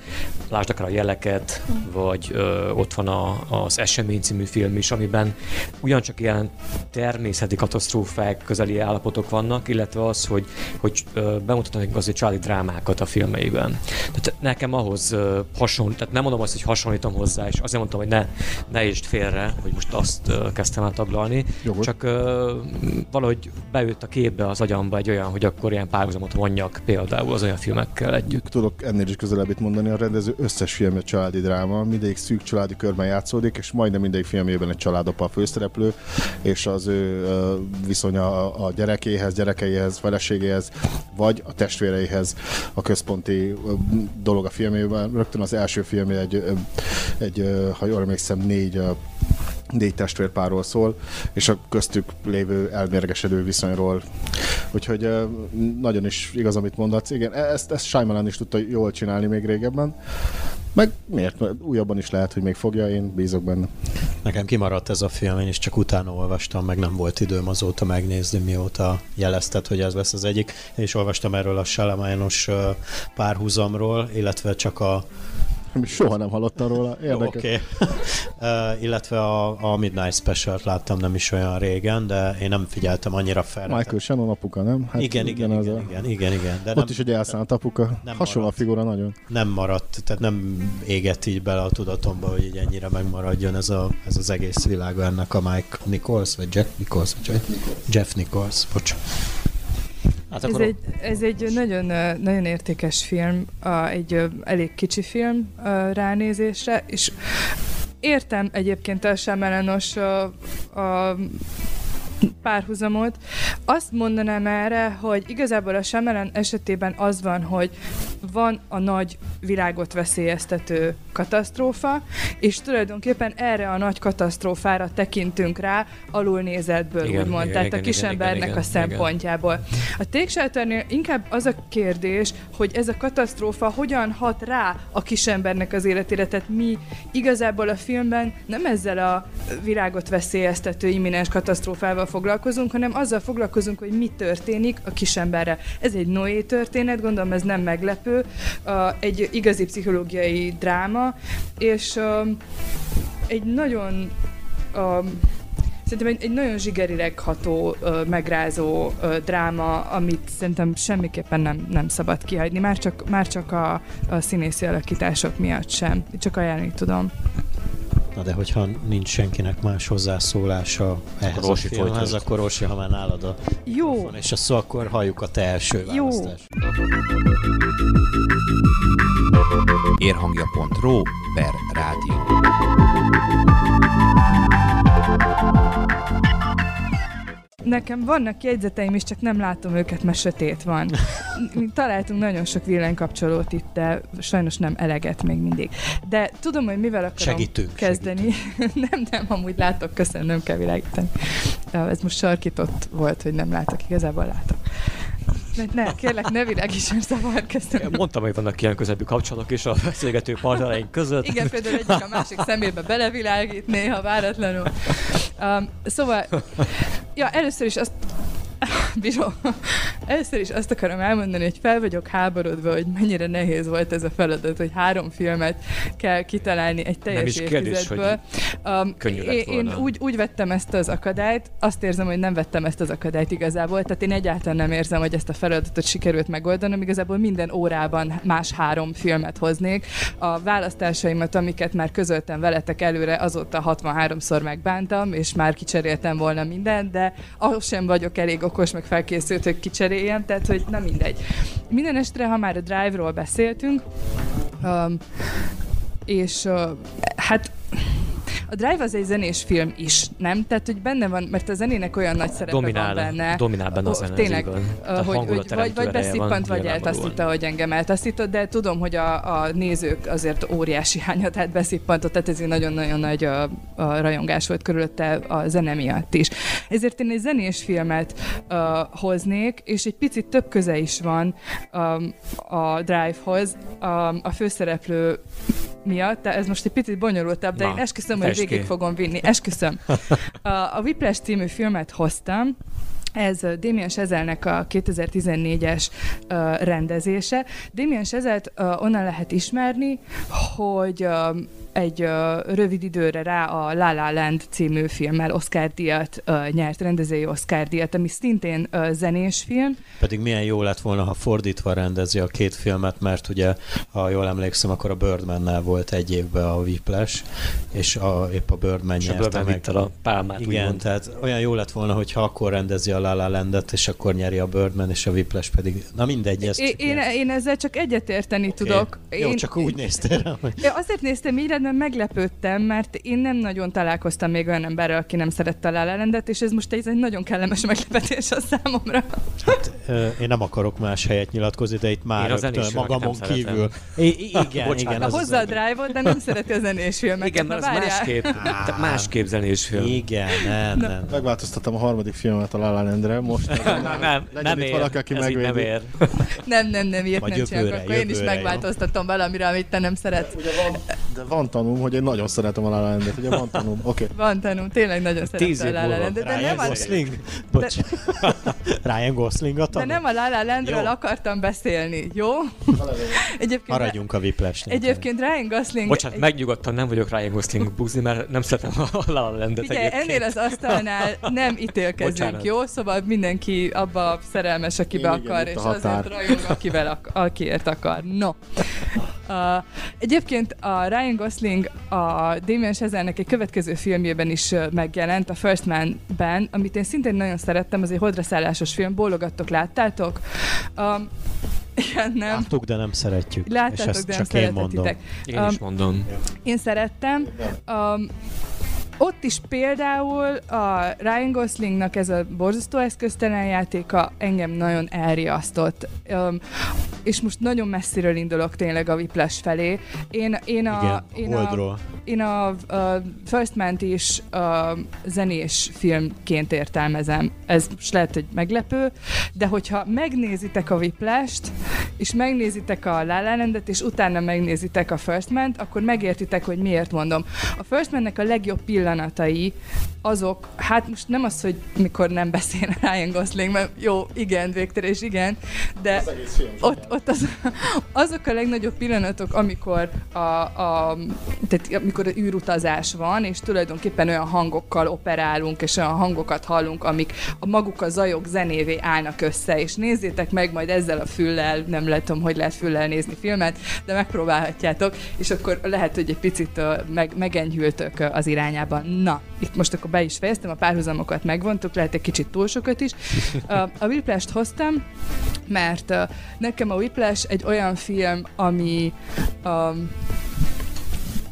lásd akár a jeleket, vagy ott van a, az Esemény című film is, amiben ugyancsak ilyen természeti katasztrófák közeli állapotok vannak, illetve az, hogy, hogy bemutatunk azért családi drámákat a filmeiben. Tehát nekem ahhoz hasonlít, tehát nem mondom azt, hogy hasonlítom hozzá, és azért mondtam, hogy ne, ne is félre, hogy most azt kezdtem el taglalni, Jogos. csak valahogy beült a képbe az agyamba egy olyan, hogy akkor ilyen párhuzamot vonjak például az olyan filmekkel együtt. Tudok ennél is közelebbit mondani, a rendező összes filmje családi dráma, mindegyik szűk családi körben játszódik, és majdnem mindegyik filmjében egy családapa a főszereplő, és az ő viszonya a gyerekéhez, gyerekeihez, feleségéhez, vagy a testvéreihez a központi dolog a filmében. Rögtön az első filmje egy, egy ha jól emlékszem, négy négy testvérpárról szól, és a köztük lévő elmérgesedő viszonyról. Úgyhogy nagyon is igaz, amit mondatsz. Igen, e- ezt, ezt Shyamalan is tudta jól csinálni még régebben. Meg miért? Újabban is lehet, hogy még fogja, én bízok benne. Nekem kimaradt ez a film, én is csak utána olvastam, meg nem volt időm azóta megnézni, mióta jelezted, hogy ez lesz az egyik. Én is olvastam erről a Salamanos párhuzamról, illetve csak a Soha nem hallottam róla. Érdekes. Oké. Okay. uh, illetve a, a Midnight Special-t láttam nem is olyan régen, de én nem figyeltem annyira fel. Michael Shannon apuka, nem? Hát igen, igen, igen, igen, a... igen, igen, igen. De Ott nem, is egy elszállt apuka. Nem Hasonló maradt, a figura nagyon. Nem maradt, tehát nem égett így bele a tudatomba, hogy így ennyire megmaradjon ez, a, ez az egész világ ennek a Mike Nichols, vagy Jack Nichols, vagy Jeff Nichols, Jeff Nichols bocs. Hát ez, egy, ez egy nagyon, nagyon értékes film, egy elég kicsi film ránézésre, és értem egyébként a Semelenos a, a párhuzamot. Azt mondanám erre, hogy igazából a Semelen esetében az van, hogy van a nagy világot veszélyeztető katasztrófa, és tulajdonképpen erre a nagy katasztrófára tekintünk rá alulnézetből, igen, úgymond, igen, tehát igen, a kisembernek igen, igen, a szempontjából. Igen. A Take inkább az a kérdés, hogy ez a katasztrófa hogyan hat rá a kisembernek az életére, tehát mi igazából a filmben nem ezzel a világot veszélyeztető imminens katasztrófával foglalkozunk, hanem azzal foglalkozunk, hogy mi történik a kisemberre. Ez egy Noé történet, gondolom ez nem meglepő, egy igazi pszichológiai dráma, és egy nagyon Szerintem egy, egy nagyon zsigerileg ható, megrázó dráma, amit szerintem semmiképpen nem, nem szabad kihagyni, már csak, már csak a, a színészi alakítások miatt sem. Csak ajánlani tudom. Na de hogyha nincs senkinek más hozzászólása ehhez a Orsi filmhez, akkor Orsi, ha már nálad a Jó, és a szó, akkor halljuk a te első Jó. választást. Érhangja.ro per rádió. Nekem vannak jegyzeteim is, csak nem látom őket, mert sötét van. Mi találtunk nagyon sok villanykapcsolót itt, de sajnos nem eleget még mindig. De tudom, hogy mivel akarom Segítünk, kezdeni. nem, nem, amúgy látok, köszönöm, nem kell világítani. Ez most sarkított volt, hogy nem látok, igazából látok. Ne, ne kérlek, ne világítson szabad, köszönöm. Mondtam, hogy vannak ilyen közebbi kapcsolatok is a beszélgető partnereink között. Igen, például egyik a másik szemébe belevilágít néha váratlanul. Um, szóval, ja, először is azt Bíró. Először is azt akarom elmondani, hogy fel vagyok háborodva, hogy mennyire nehéz volt ez a feladat, hogy három filmet kell kitalálni egy teljes is kérdés, évtizedből. Um, könnyű lett én, én volna. úgy, úgy vettem ezt az akadályt, azt érzem, hogy nem vettem ezt az akadályt igazából, tehát én egyáltalán nem érzem, hogy ezt a feladatot sikerült megoldanom, igazából minden órában más három filmet hoznék. A választásaimat, amiket már közöltem veletek előre, azóta 63-szor megbántam, és már kicseréltem volna mindent, de ahhoz sem vagyok elég okos, meg felkészült, hogy kicseréljem, tehát hogy na mindegy. Minden estre, ha már a Drive-ról beszéltünk, um, és uh, hát a Drive az egy zenés film is, nem? Tehát, hogy benne van, mert a zenének olyan nagy szerepe Dominál, van benne. dominál benne a zene, Tényleg, hogy, hogy vagy, vagy van beszippant, vagy eltaszítta, hogy engem eltaszított, de tudom, hogy a, a nézők azért óriási hányatát beszippantott, tehát ez egy nagyon-nagyon nagy a, a rajongás volt körülötte a zene miatt is. Ezért én egy zenés filmet uh, hoznék, és egy picit több köze is van um, a Drive-hoz, um, a főszereplő miatt, de ez most egy picit bonyolultabb, de Na, én esküszöm, hogy ki. végig fogom vinni. Esküszöm. A, a Whiplash című filmet hoztam, ez Damien Chazelnek a 2014-es uh, rendezése. Damien Chazelt uh, onnan lehet ismerni, hogy uh, egy uh, rövid időre rá a La La Land című filmmel Oscar díjat uh, nyert, rendezői Oscar díjat, ami szintén uh, zenés film. Pedig milyen jó lett volna, ha fordítva rendezi a két filmet, mert ugye, ha jól emlékszem, akkor a Birdmannel volt egy évben a Whiplash, és a, épp a Birdman És nyerte meg. a pálmát, Igen, úgymond. tehát olyan jó lett volna, hogyha akkor rendezi a La La Landet, és akkor nyeri a Birdman, és a Whiplash pedig... Na mindegy, ez Én, csak én, én ezzel csak egyetérteni Oké. tudok. Jó, én, csak úgy néztél rá, hogy... Azért néztem így, mert meglepődtem, mert én nem nagyon találkoztam még olyan emberrel, aki nem szerette a La La Landet, és ez most egy, egy nagyon kellemes meglepetés a számomra. Hát, én nem akarok más helyet nyilatkozni, de itt már Én rögtön magamon kívül. I- igen, Bocsánat. igen. Az az hozza a drive-ot, de nem szereti a zenés filmeket. Igen, mert az másképp, tehát másképp zenés film. Igen, nem, nem. nem. Megváltoztattam a harmadik filmet a La La Landre, most Nem, nem, nem ér, valaki, aki ez így nem megvédi. ér. Nem, nem, nem, ilyet Majd nem csinálok, jövőre, akkor én is jövőre, megváltoztatom valamire, amit te nem szeretsz. Ugye van, de van tanúm, hogy én nagyon szeretem a La La Landet, ugye van tanúm, oké. Okay. Van tanú, tényleg nagyon szeretem a La La. Landet, de Ryan Gosling? Bocs. Ryan Gosling a de nem a La La Landről Jó. akartam beszélni, jó? Egyébként, Maradjunk a Whiplash-nél. egyébként Ryan Gosling... Bocsánat, megnyugodtan nem vagyok Ryan Gosling buzi, mert nem szeretem a La La Landet Figyelj, egyébként. ennél az asztalnál nem ítélkezünk, Bocsánat. jó? Szóval mindenki abba szerelmes, akibe Igen, igen, akar, itt és azért rajong, akivel ak- akiért akar. No. Uh, egyébként a Ryan Gosling a Damien Chazelnek egy következő filmjében is megjelent, a First Man-ben, amit én szintén nagyon szerettem, az egy hodraszállásos film, bólogattok, láttátok? Um, igen, nem. Láttuk, de nem szeretjük. és Láttátok, ezt de nem csak én mondom. Én is mondom. Én szerettem. Um, ott is például a Ryan Goslingnak ez a borzasztó eszköztelen játéka engem nagyon elriasztott. Um, és most nagyon messziről indulok tényleg a Whiplash felé. Én, én a, Igen, én a, én a, a First Man-t is a zenés filmként értelmezem. Ez most lehet, hogy meglepő, de hogyha megnézitek a Whiplash-t, és megnézitek a La La Landet, és utána megnézitek a First Man-t, akkor megértitek, hogy miért mondom. A First Man-nek a legjobb pillanat pillanatai, azok, hát most nem az, hogy mikor nem beszél Ryan Gosling, mert jó, igen, végtelen és igen, de ott, ott az, azok a legnagyobb pillanatok, amikor a, a, tehát amikor űrutazás van, és tulajdonképpen olyan hangokkal operálunk, és olyan hangokat hallunk, amik a maguk a zajok zenévé állnak össze, és nézzétek meg majd ezzel a füllel, nem látom, hogy lehet füllel nézni filmet, de megpróbálhatjátok, és akkor lehet, hogy egy picit meg, megenyhültök az irányában. Na, itt most akkor be is fejeztem, a párhuzamokat megvontuk, lehet egy kicsit túl sokat is. A Whiplash-t hoztam, mert nekem a Whiplash egy olyan film, ami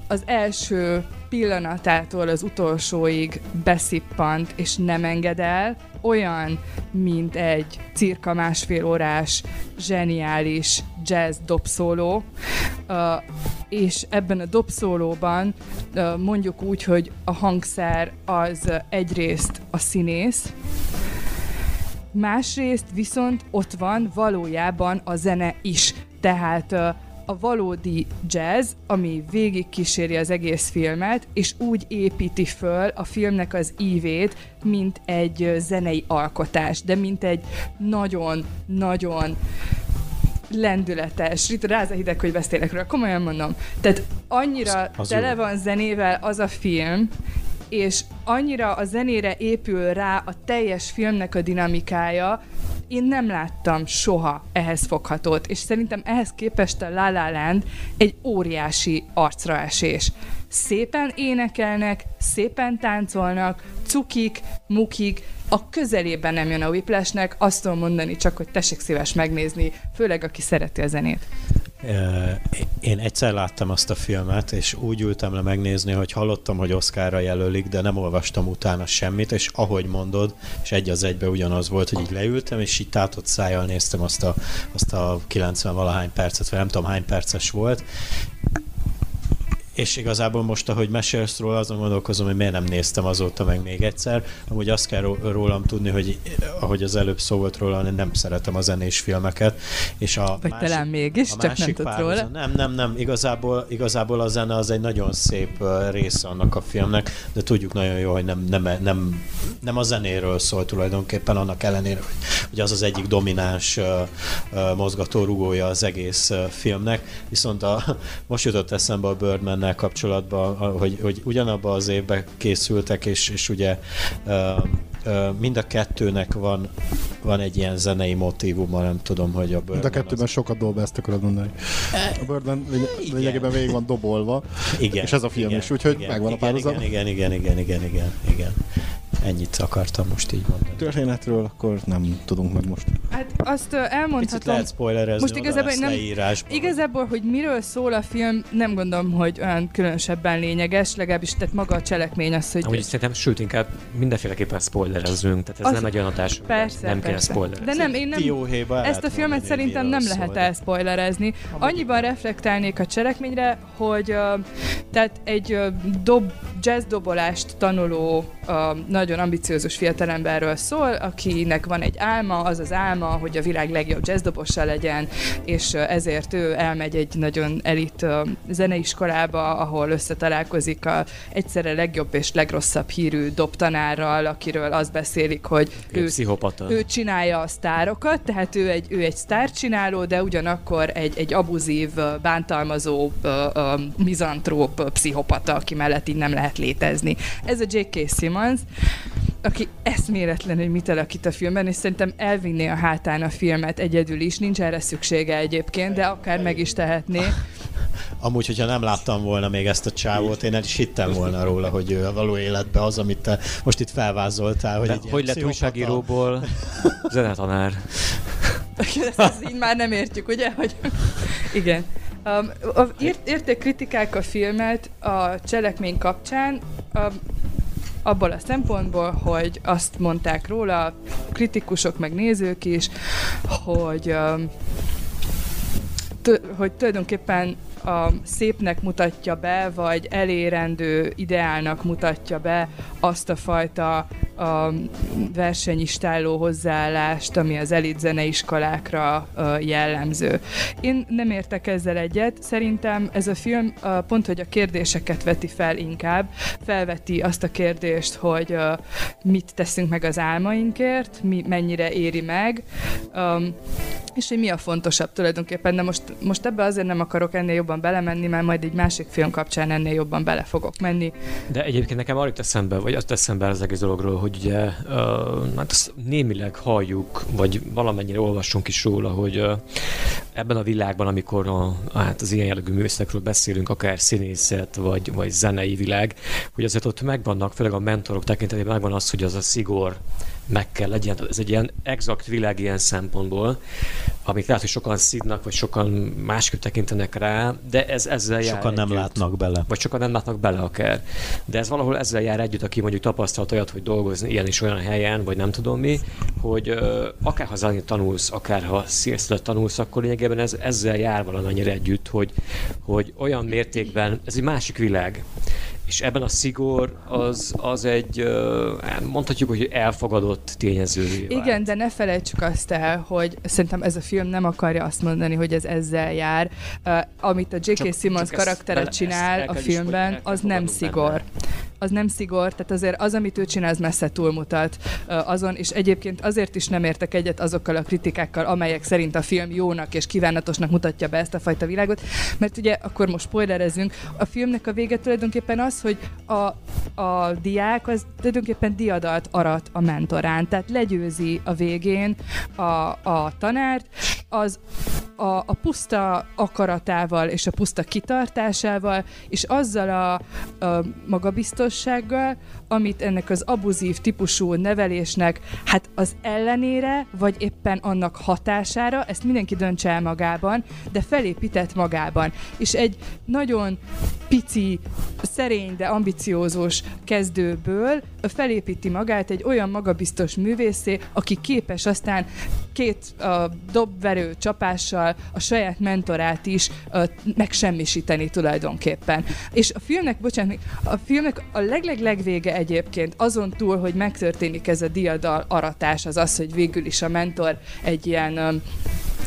az első pillanatától az utolsóig beszippant és nem enged el, olyan, mint egy cirka másfél órás, zseniális jazz dobszóló, uh, és ebben a dobszólóban uh, mondjuk úgy, hogy a hangszer az egyrészt a színész, másrészt viszont ott van valójában a zene is. Tehát uh, a valódi jazz, ami végig kíséri az egész filmet, és úgy építi föl a filmnek az ívét, mint egy zenei alkotás, de mint egy nagyon-nagyon lendületes, Rita ráza hideg, hogy beszélek róla, komolyan mondom. Tehát annyira az, az tele jó. van zenével az a film, és annyira a zenére épül rá a teljes filmnek a dinamikája, én nem láttam soha ehhez foghatót, és szerintem ehhez képest a La La Land egy óriási arcraesés. Szépen énekelnek, szépen táncolnak, cukik, mukik, a közelében nem jön a Whiplashnek, azt tudom mondani csak, hogy tessék szíves megnézni, főleg aki szereti a zenét. Én egyszer láttam azt a filmet, és úgy ültem le megnézni, hogy hallottam, hogy Oszkára jelölik, de nem olvastam utána semmit, és ahogy mondod, és egy az egybe ugyanaz volt, hogy így leültem, és így tátott szájjal néztem azt a, azt a 90 valahány percet, vagy nem tudom hány perces volt, és igazából most, ahogy mesélsz róla, azon gondolkozom, hogy miért nem néztem azóta meg még egyszer. Amúgy azt kell rólam tudni, hogy ahogy az előbb szó volt róla, nem szeretem a zenés filmeket. És a Vagy másik, talán mégis, a csak nem tudsz róla. Nem, nem, nem. Igazából, igazából a zene az egy nagyon szép része annak a filmnek, de tudjuk nagyon jó, hogy nem, nem, nem, nem a zenéről szól tulajdonképpen, annak ellenére, hogy, hogy az az egyik domináns uh, uh, mozgatórugója az egész uh, filmnek. Biszont a, most jutott eszembe a Birdman Batmannel kapcsolatban, hogy, hogy ugyanabban az évben készültek, és, és ugye mind a kettőnek van, van egy ilyen zenei motívuma, nem tudom, hogy a Birdman Mind a kettőben az... sokat dolba ezt akarod mondani. A Birdman lényegében végig van dobolva, igen, és ez a film igen, is, úgyhogy igen, megvan igen, a párhuzam. Igen, igen, igen, igen, igen, igen. Ennyit akartam most így mondani. Történetről akkor nem tudunk meg most. Hát azt elmondhatom. Picit lehet spoilerezni, most igazából, nem, leírásban. igazából, hogy miről szól a film, nem gondolom, hogy olyan különösebben lényeges, legalábbis tehát maga a cselekmény az, hogy... Amúgy szerintem, sőt, inkább mindenféleképpen spoilerezünk, tehát ez az, nem egy olyan hatás, persze, nem persze. kell spoilerezni. De nem, én nem, ezt a filmet szerintem nem lehet elspoilerezni. Annyiban reflektálnék a cselekményre, hogy uh, tehát egy uh, dob, jazz dobolást tanuló nagyon ambiciózus fiatalemberről szól, akinek van egy álma, az az álma, hogy a világ legjobb jazzdobosa legyen, és ezért ő elmegy egy nagyon elit zeneiskolába, ahol összetalálkozik a egyszerre legjobb és legrosszabb hírű dobtanárral, akiről azt beszélik, hogy ő, ő csinálja a sztárokat, tehát ő egy, ő egy sztárcsináló, de ugyanakkor egy, egy abuzív, bántalmazó, mizantróp pszichopata, aki mellett így nem lehet létezni. Ez a J.K. Simmons, aki eszméletlenül mit alakít a filmben, és szerintem elvinné a hátán a filmet egyedül is, nincs erre szüksége egyébként, de akár meg is tehetné. Amúgy, hogyha nem láttam volna még ezt a csávót, én el is hittem volna róla, hogy ő a való életben az, amit te most itt felvázoltál. Hogy, egy hogy lett újságíróból zenetanár? ezt, ezt így már nem értjük, ugye? Hogy... Igen. Um, ért, érték kritikák a filmet a cselekmény kapcsán. Um, abból a szempontból, hogy azt mondták róla kritikusok meg nézők is, hogy hogy tulajdonképpen a szépnek mutatja be, vagy elérendő ideálnak mutatja be azt a fajta a versenyistáló hozzáállást, ami az elit zeneiskolákra jellemző. Én nem értek ezzel egyet, szerintem ez a film pont, hogy a kérdéseket veti fel inkább, felveti azt a kérdést, hogy mit teszünk meg az álmainkért, mi mennyire éri meg, és hogy mi a fontosabb tulajdonképpen, de most, most ebbe azért nem akarok ennél jobban belemenni, mert majd egy másik film kapcsán ennél jobban bele fogok menni. De egyébként nekem arra eszembe, vagy azt eszembe az egész dologról, hogy ugye uh, hát azt némileg halljuk, vagy valamennyire olvassunk is róla, hogy ebben a világban, amikor a, hát az ilyen jellegű művészekről beszélünk, akár színészet, vagy, vagy zenei világ, hogy azért ott megvannak, főleg a mentorok tekintetében megvan az, hogy az a szigor, meg kell legyen. Ez egy ilyen exakt világ ilyen szempontból, amit lehet, hogy sokan szídnak, vagy sokan másképp tekintenek rá, de ez ezzel jár Sokan nem együtt. látnak bele. Vagy sokan nem látnak bele akár. De ez valahol ezzel jár együtt, aki mondjuk tapasztalt olyat, hogy dolgozni ilyen és olyan helyen, vagy nem tudom mi, hogy uh, akár ha zenét tanulsz, akár ha tanulsz, akkor lényegében ez, ezzel jár valamennyire együtt, hogy, hogy olyan mértékben, ez egy másik világ és ebben a szigor az, az egy, mondhatjuk, hogy elfogadott tényező. Igen, de ne felejtsük azt el, hogy szerintem ez a film nem akarja azt mondani, hogy ez ezzel jár. Amit a J.K. Simmons karaktere csinál a filmben, az nem szigor. Benne az nem szigor, tehát azért az, amit ő csinál, az messze túlmutat azon, és egyébként azért is nem értek egyet azokkal a kritikákkal, amelyek szerint a film jónak és kívánatosnak mutatja be ezt a fajta világot, mert ugye akkor most spoilerezünk, a filmnek a vége tulajdonképpen az, hogy a, a diák az tulajdonképpen diadalt arat a mentorán, tehát legyőzi a végén a, a tanárt, az a, a puszta akaratával és a puszta kitartásával, és azzal a, a magabiztossággal, amit ennek az abuzív típusú nevelésnek, hát az ellenére, vagy éppen annak hatására, ezt mindenki döntse el magában, de felépített magában. És egy nagyon pici, szerény, de ambiciózus kezdőből felépíti magát egy olyan magabiztos művészé, aki képes aztán két uh, dobverő csapással a saját mentorát is uh, megsemmisíteni tulajdonképpen. És a filmnek, bocsánat, a filmnek a legleg-legvége egyébként azon túl, hogy megtörténik ez a diadal aratás, az az, hogy végül is a mentor egy ilyen um,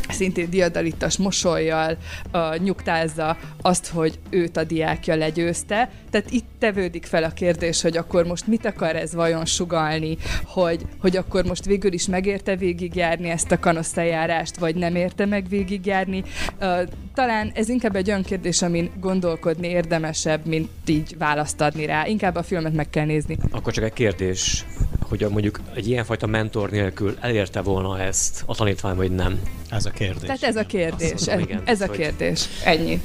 szintén diadalitas mosolyjal uh, nyugtázza azt, hogy őt a diákja legyőzte. Tehát itt tevődik fel a kérdés, hogy akkor most mit akar ez vajon sugalni, hogy, hogy akkor most végül is megérte végigjárni ezt a kanosztályjárást, vagy nem érte meg végigjárni. Uh, talán ez inkább egy olyan kérdés, amin gondolkodni érdemesebb, mint így választ adni rá. Inkább a filmet meg kell nézni. Akkor csak egy kérdés, hogy mondjuk egy ilyenfajta mentor nélkül elérte volna ezt a tanítvány, vagy nem? Ez a kérdés. Tehát ez a kérdés. Mondom, igen, ez a kérdés. Ennyi.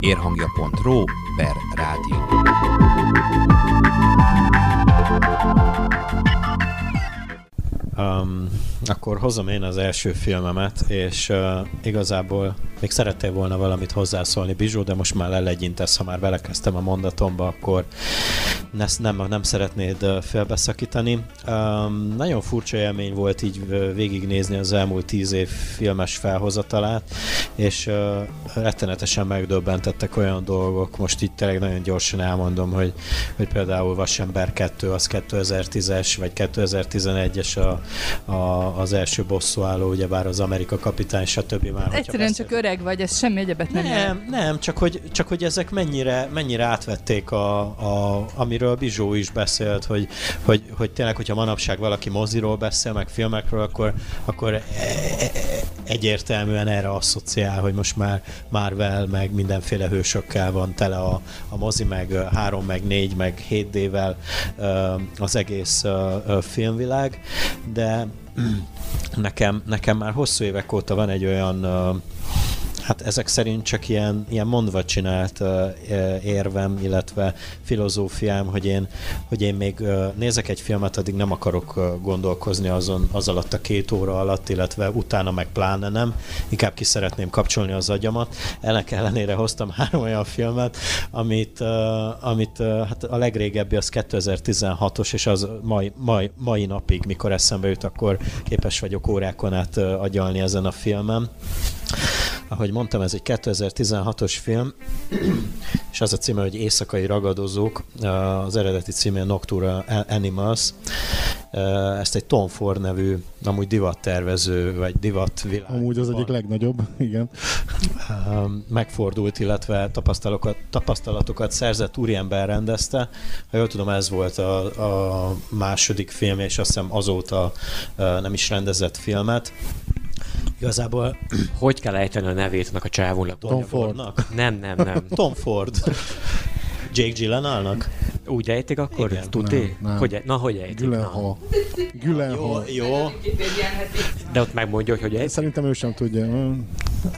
Érhangja.ro per rádió. Um, akkor hozom én az első filmemet, és uh, igazából még szerettél volna valamit hozzászólni, Bizsó, de most már lelegyintesz, ha már belekezdtem a mondatomba, akkor ezt nem, nem szeretnéd félbeszakítani. Um, nagyon furcsa élmény volt így végignézni az elmúlt tíz év filmes felhozatalát, és uh, rettenetesen megdöbbentettek olyan dolgok, most itt tényleg nagyon gyorsan elmondom, hogy, hogy például Vasember 2 az 2010-es, vagy 2011-es a, a, az első bosszúálló, ugyebár az Amerika kapitány, stb. Már, Egyszerűen csak öreg vagy, ez semmi egyebet nem Nem, nem, csak hogy, csak hogy ezek mennyire, mennyire átvették, a, a, amiről Bizsó is beszélt, hogy, hogy, hogy tényleg, hogyha manapság valaki moziról beszél, meg filmekről, akkor, akkor e, e, e, egyértelműen erre asszociál, hogy most már Marvel, meg mindenféle hősökkel van tele a, a mozi, meg három, meg négy, meg 7D-vel az egész filmvilág, de nekem, nekem már hosszú évek óta van egy olyan Hát ezek szerint csak ilyen, ilyen mondva csinált érvem, illetve filozófiám, hogy én, hogy én még nézek egy filmet, addig nem akarok gondolkozni azon, az alatt a két óra alatt, illetve utána meg pláne nem. Inkább ki szeretném kapcsolni az agyamat. Ennek ellenére hoztam három olyan filmet, amit, amit hát a legrégebbi az 2016-os, és az mai, mai, mai napig, mikor eszembe jut, akkor képes vagyok órákon át agyalni ezen a filmen. Ahogy mondtam, ez egy 2016-os film, és az a címe, hogy Éjszakai ragadozók, az eredeti címe Noctura Animals. Ezt egy Tom Ford nevű, amúgy divattervező, vagy divatvilág. Amúgy az egyik legnagyobb, igen. Megfordult, illetve tapasztalatokat, tapasztalatokat szerzett úriember rendezte. Ha jól tudom, ez volt a, a második film, és azt hiszem azóta nem is rendezett filmet. Igazából... Hogy kell ejteni a nevét annak a csávónak? Tom Fordnak? Nem, nem, nem. Tom Ford. Jake Gyllenhaalnak? Úgy ejtik akkor? Igen. Tudé? Hogy, na, hogy ejtik? Gyllenhaal. Gyllenhaal. Jó, jó. De ott megmondja, hogy hogy ejtik? Szerintem ő sem tudja.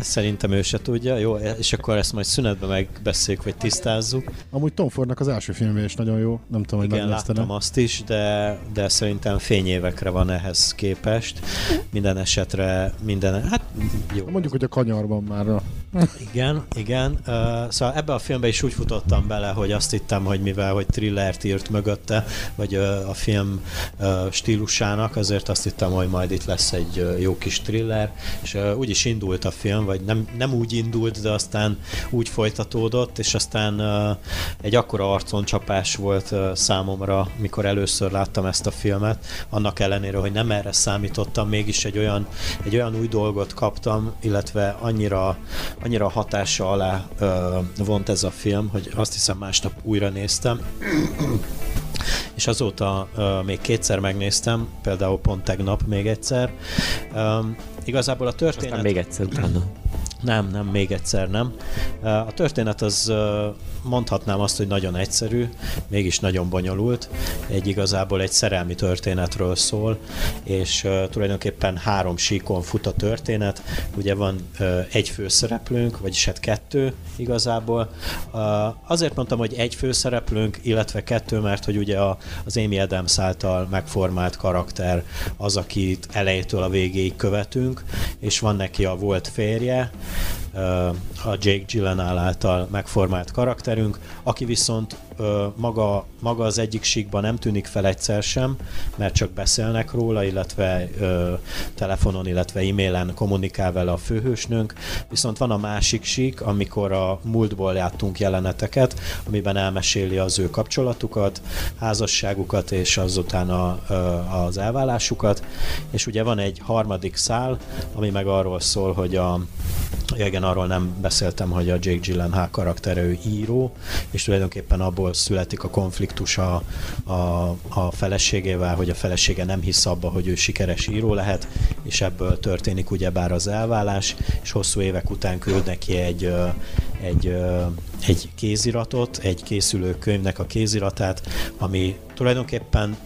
Szerintem ő se tudja. Jó, és akkor ezt majd szünetben megbeszéljük, vagy tisztázzuk. Amúgy Tom Fordnak az első filmje is nagyon jó. Nem tudom, hogy Igen, láttam nem. azt is, de, de szerintem fényévekre van ehhez képest. Minden esetre, minden, hát jó. Mondjuk, hogy a kanyarban már a... Igen, igen. Uh, szóval ebbe a filmbe is úgy futottam bele, hogy azt hittem, hogy mivel, hogy thrillert írt mögötte, vagy uh, a film uh, stílusának, azért azt hittem, hogy majd itt lesz egy uh, jó kis thriller, és uh, úgy is indult a film, vagy nem, nem úgy indult, de aztán úgy folytatódott, és aztán uh, egy akkora arconcsapás volt uh, számomra, mikor először láttam ezt a filmet, annak ellenére, hogy nem erre számítottam, mégis egy olyan, egy olyan új dolgot kaptam, illetve annyira, annyira hatása alá uh, vont ez a film, hogy azt hiszem másnap újra néztem. és azóta uh, még kétszer megnéztem, például pont tegnap még egyszer. Um, igazából a történet... Aztán még egyszer utána. Nem, nem, még egyszer nem. A történet az mondhatnám azt, hogy nagyon egyszerű, mégis nagyon bonyolult. Egy igazából egy szerelmi történetről szól, és tulajdonképpen három síkon fut a történet. Ugye van egy főszereplőnk, vagyis hát kettő igazából. Azért mondtam, hogy egy főszereplőnk, illetve kettő, mert hogy ugye az Amy Adams által megformált karakter az, akit elejétől a végéig követünk, és van neki a volt férje, a Jake Gyllenhaal által megformált karakterünk, aki viszont maga, maga az egyik síkban nem tűnik fel egyszer sem, mert csak beszélnek róla, illetve telefonon, illetve e-mailen kommunikál vele a főhősnünk, viszont van a másik sík, amikor a múltból láttunk jeleneteket, amiben elmeséli az ő kapcsolatukat, házasságukat és azután a, az elvállásukat, és ugye van egy harmadik szál, ami meg arról szól, hogy a igen, arról nem beszéltem, hogy a Jake Gyllenhaal karaktere író, és tulajdonképpen abból születik a konfliktus a, a, a feleségével, hogy a felesége nem hisz abba, hogy ő sikeres író lehet, és ebből történik ugyebár az elvállás, és hosszú évek után küld neki egy, egy, egy kéziratot, egy készülő könyvnek a kéziratát, ami tulajdonképpen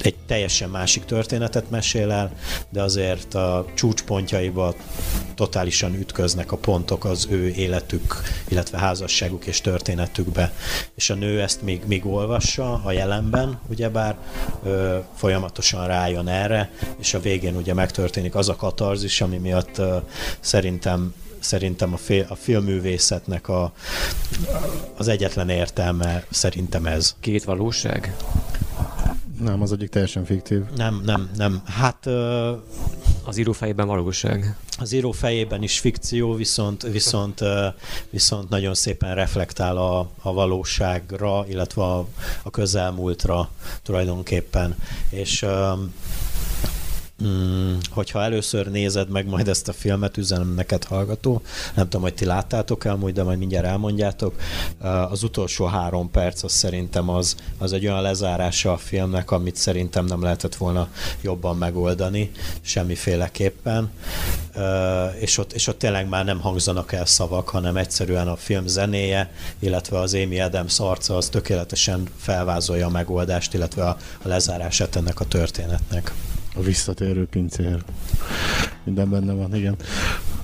egy teljesen másik történetet mesél el, de azért a csúcspontjaiba totálisan ütköznek a pontok az ő életük, illetve házasságuk és történetükbe. És a nő ezt még, még olvassa a jelenben, ugyebár ö, folyamatosan rájön erre, és a végén ugye megtörténik az a katarzis, ami miatt ö, szerintem szerintem a, fél, a filmművészetnek a, az egyetlen értelme szerintem ez. Két valóság? Nem, az egyik teljesen fiktív. Nem, nem, nem. Hát... Uh, az író fejében valóság. Az író fejében is fikció, viszont, viszont, uh, viszont nagyon szépen reflektál a, a valóságra, illetve a, a közelmúltra tulajdonképpen. És uh, Mm, hogyha először nézed meg majd ezt a filmet, üzenem neked hallgató, nem tudom, hogy ti láttátok el, de majd mindjárt elmondjátok. Az utolsó három perc az szerintem az, az egy olyan lezárása a filmnek, amit szerintem nem lehetett volna jobban megoldani, semmiféleképpen. És ott, és ott tényleg már nem hangzanak el szavak, hanem egyszerűen a film zenéje, illetve az Amy Adams arca az tökéletesen felvázolja a megoldást, illetve a, a lezárását ennek a történetnek. A visszatérő pincér. Minden benne van, igen.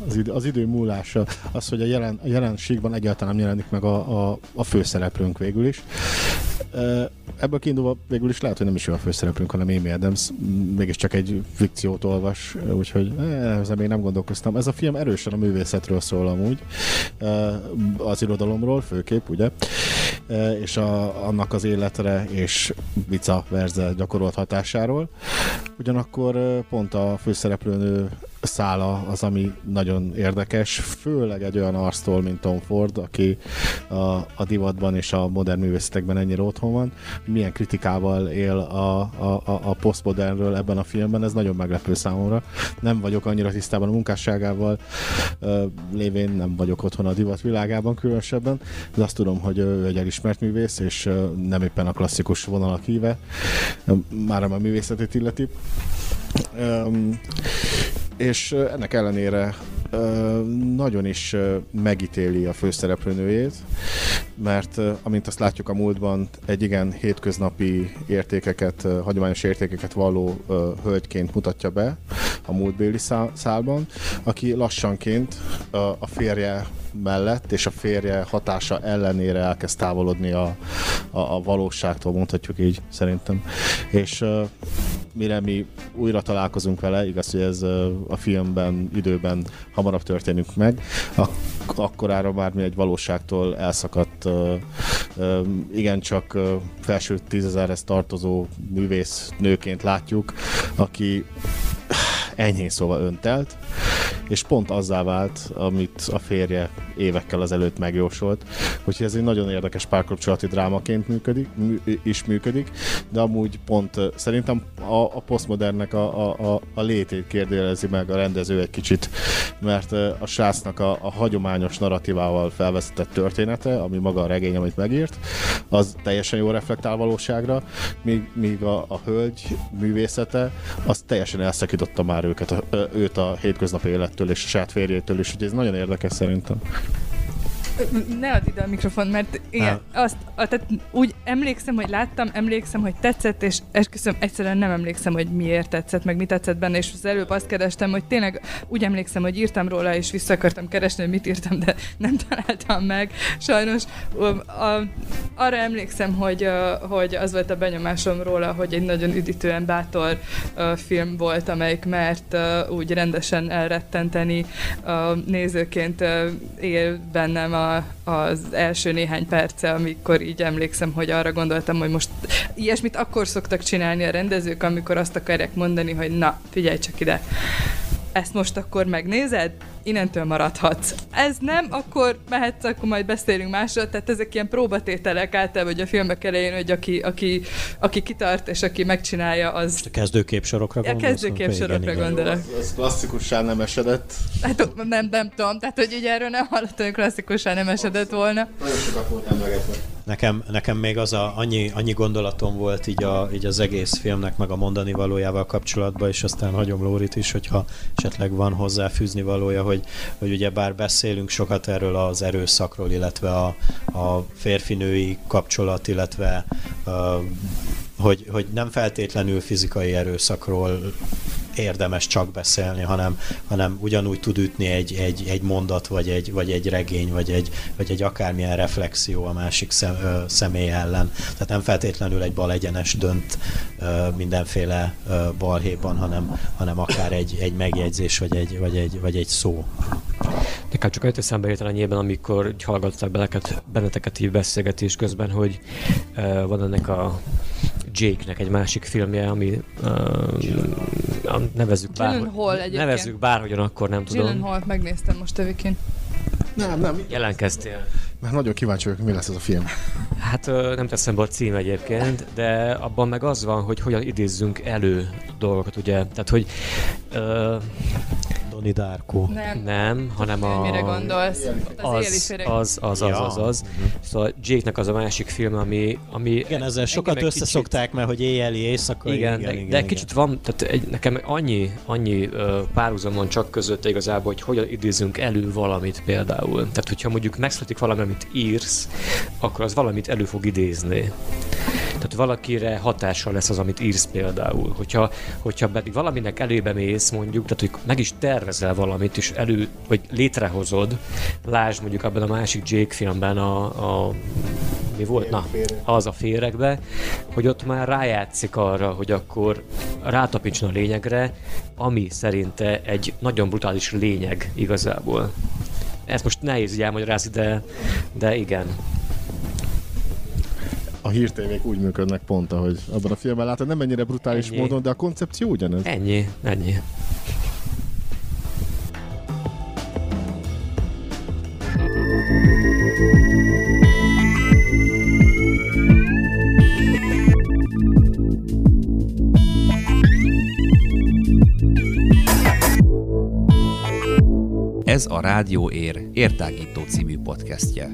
Az idő, az idő múlása, az, hogy a, jelen, a jelenségben egyáltalán nem jelenik meg a, a, a főszereplőnk végül is. Ebből kiindulva végül is lehet, hogy nem is ő a főszereplőnk, hanem Amy Adams, mégiscsak egy fikciót olvas, úgyhogy ezzel még nem gondolkoztam. Ez a film erősen a művészetről szól amúgy, az irodalomról főképp, ugye, és a, annak az életre és vice verze gyakorolt hatásáról. Ugyanakkor pont a főszereplőnő szála az, ami nagyon érdekes, főleg egy olyan arctól, mint Tom Ford, aki a, a divatban és a modern művészetekben ennyire otthon van, milyen kritikával él a, a, a, postmodernről ebben a filmben, ez nagyon meglepő számomra. Nem vagyok annyira tisztában a munkásságával, lévén nem vagyok otthon a divat világában különösebben, de azt tudom, hogy ő egy elismert művész, és nem éppen a klasszikus vonalak híve, már a művészetét illeti. Um, és ennek ellenére nagyon is megítéli a főszereplőnőjét, mert amint azt látjuk a múltban, egy igen hétköznapi értékeket, hagyományos értékeket valló hölgyként mutatja be a múltbéli szálban, aki lassanként a férje mellett és a férje hatása ellenére elkezd távolodni a, a, a valóságtól, mondhatjuk így szerintem. És mire mi újra találkozunk vele, igaz, hogy ez a filmben, időben hamarabb történik meg, ak- akkorára már mi egy valóságtól elszakadt, uh, uh, igencsak felső tízezerhez tartozó művész nőként látjuk, aki enyhén szóval öntelt, és pont azzá vált, amit a férje évekkel azelőtt megjósolt, hogy ez egy nagyon érdekes párkapcsolati drámaként működik, mű, is működik, de amúgy pont szerintem a, a posztmodernnek a, a, a, a létét kérdőjelezi meg a rendező egy kicsit, mert a sásznak a, a hagyományos narratívával felvezetett története, ami maga a regény, amit megírt, az teljesen jó reflektál valóságra, míg, míg a, a hölgy művészete, az teljesen elszakította már őket, őt a hétköznapi élettől és a saját férjétől is, hogy ez nagyon érdekes szerintem. Ne add ide a mikrofon, mert én azt, a, tehát úgy emlékszem, hogy láttam, emlékszem, hogy tetszett, és esküszöm, egyszerűen nem emlékszem, hogy miért tetszett, meg mi tetszett benne, és az előbb azt kerestem, hogy tényleg úgy emlékszem, hogy írtam róla, és vissza akartam keresni, hogy mit írtam, de nem találtam meg. Sajnos a, arra emlékszem, hogy, hogy az volt a benyomásom róla, hogy egy nagyon üdítően bátor film volt, amelyik mert úgy rendesen elrettenteni nézőként él bennem a az első néhány perce, amikor így emlékszem, hogy arra gondoltam, hogy most ilyesmit akkor szoktak csinálni a rendezők, amikor azt akarják mondani, hogy na, figyelj csak ide, ezt most akkor megnézed, innentől maradhatsz. Ez nem, akkor mehetsz, akkor majd beszélünk másról, tehát ezek ilyen próbatételek általában, hogy a filmek elején, hogy aki, aki, aki kitart és aki megcsinálja, az... Most a kezdőképsorokra gondolsz? A kezdőképsorokra gondolok. Az, az klasszikussá nem esedett. Hát nem, nem tudom, tehát hogy ugye erről nem hallottam, hogy klasszikussá nem esedett volna. Nagyon sokat volt emlegetve. Nekem, nekem még az a, annyi, annyi gondolatom volt így, a, így az egész filmnek, meg a mondani valójával kapcsolatban, és aztán hagyom Lórit is, hogyha esetleg van hozzá fűzni valója, hogy, hogy ugye bár beszélünk sokat erről az erőszakról, illetve a, a férfinői kapcsolat, illetve uh, hogy, hogy nem feltétlenül fizikai erőszakról érdemes csak beszélni, hanem, hanem ugyanúgy tud ütni egy, egy, egy mondat, vagy egy, vagy egy regény, vagy egy, vagy egy akármilyen reflexió a másik szem, ö, személy ellen. Tehát nem feltétlenül egy bal egyenes dönt ö, mindenféle ö, balhéban, hanem, hanem akár egy, egy megjegyzés, vagy egy, vagy egy, vagy egy szó. Nekem csak öt eszembe jött nyilván, amikor hallgattak beleket, benneteket így beszélgetés közben, hogy uh, van ennek a Jake-nek egy másik filmje, ami uh, nevezzük, bár, nevezzük bárhogyan, akkor nem tudom. Gyllenhaal, megnéztem most a Nem, nem. Jelentkeztél. Mert nagyon kíváncsi vagyok, mi lesz ez a film. Hát nem teszem be a cím egyébként, de abban meg az van, hogy hogyan idézzünk elő dolgokat, ugye? Tehát, hogy uh, Donnie Darko. Nem, nem hanem a... Mire gondolsz? Az, az, az, az, az, az, az. Uh-huh. Szóval Jake-nek az a másik film, ami... ami igen, ezzel sokat összeszokták, kicsit... mert hogy éjjeli, éjszaka. Igen, igen, de, igen, de igen. kicsit van, tehát egy, nekem annyi, annyi párhuzam van csak között igazából, hogy hogyan idézünk elő valamit például. Tehát, hogyha mondjuk megszületik valami, amit írsz, akkor az valamit elő fog idézni. Tehát valakire hatással lesz az, amit írsz például. Hogyha, hogyha pedig valaminek elébe mész, mondjuk, tehát hogy meg is tervezel valamit, és elő, vagy létrehozod, lásd mondjuk abban a másik Jake filmben a, a mi volt? Na, az a féregbe, hogy ott már rájátszik arra, hogy akkor rátapítson a lényegre, ami szerinte egy nagyon brutális lényeg igazából. Ezt most nehéz így elmagyarázni, de, de igen a hírtévék úgy működnek pont, ahogy abban a filmben látod. Nem ennyire brutális ennyi. módon, de a koncepció ugyanez. Ennyi, ennyi. Ez a Rádió Ér értágító című podcastje.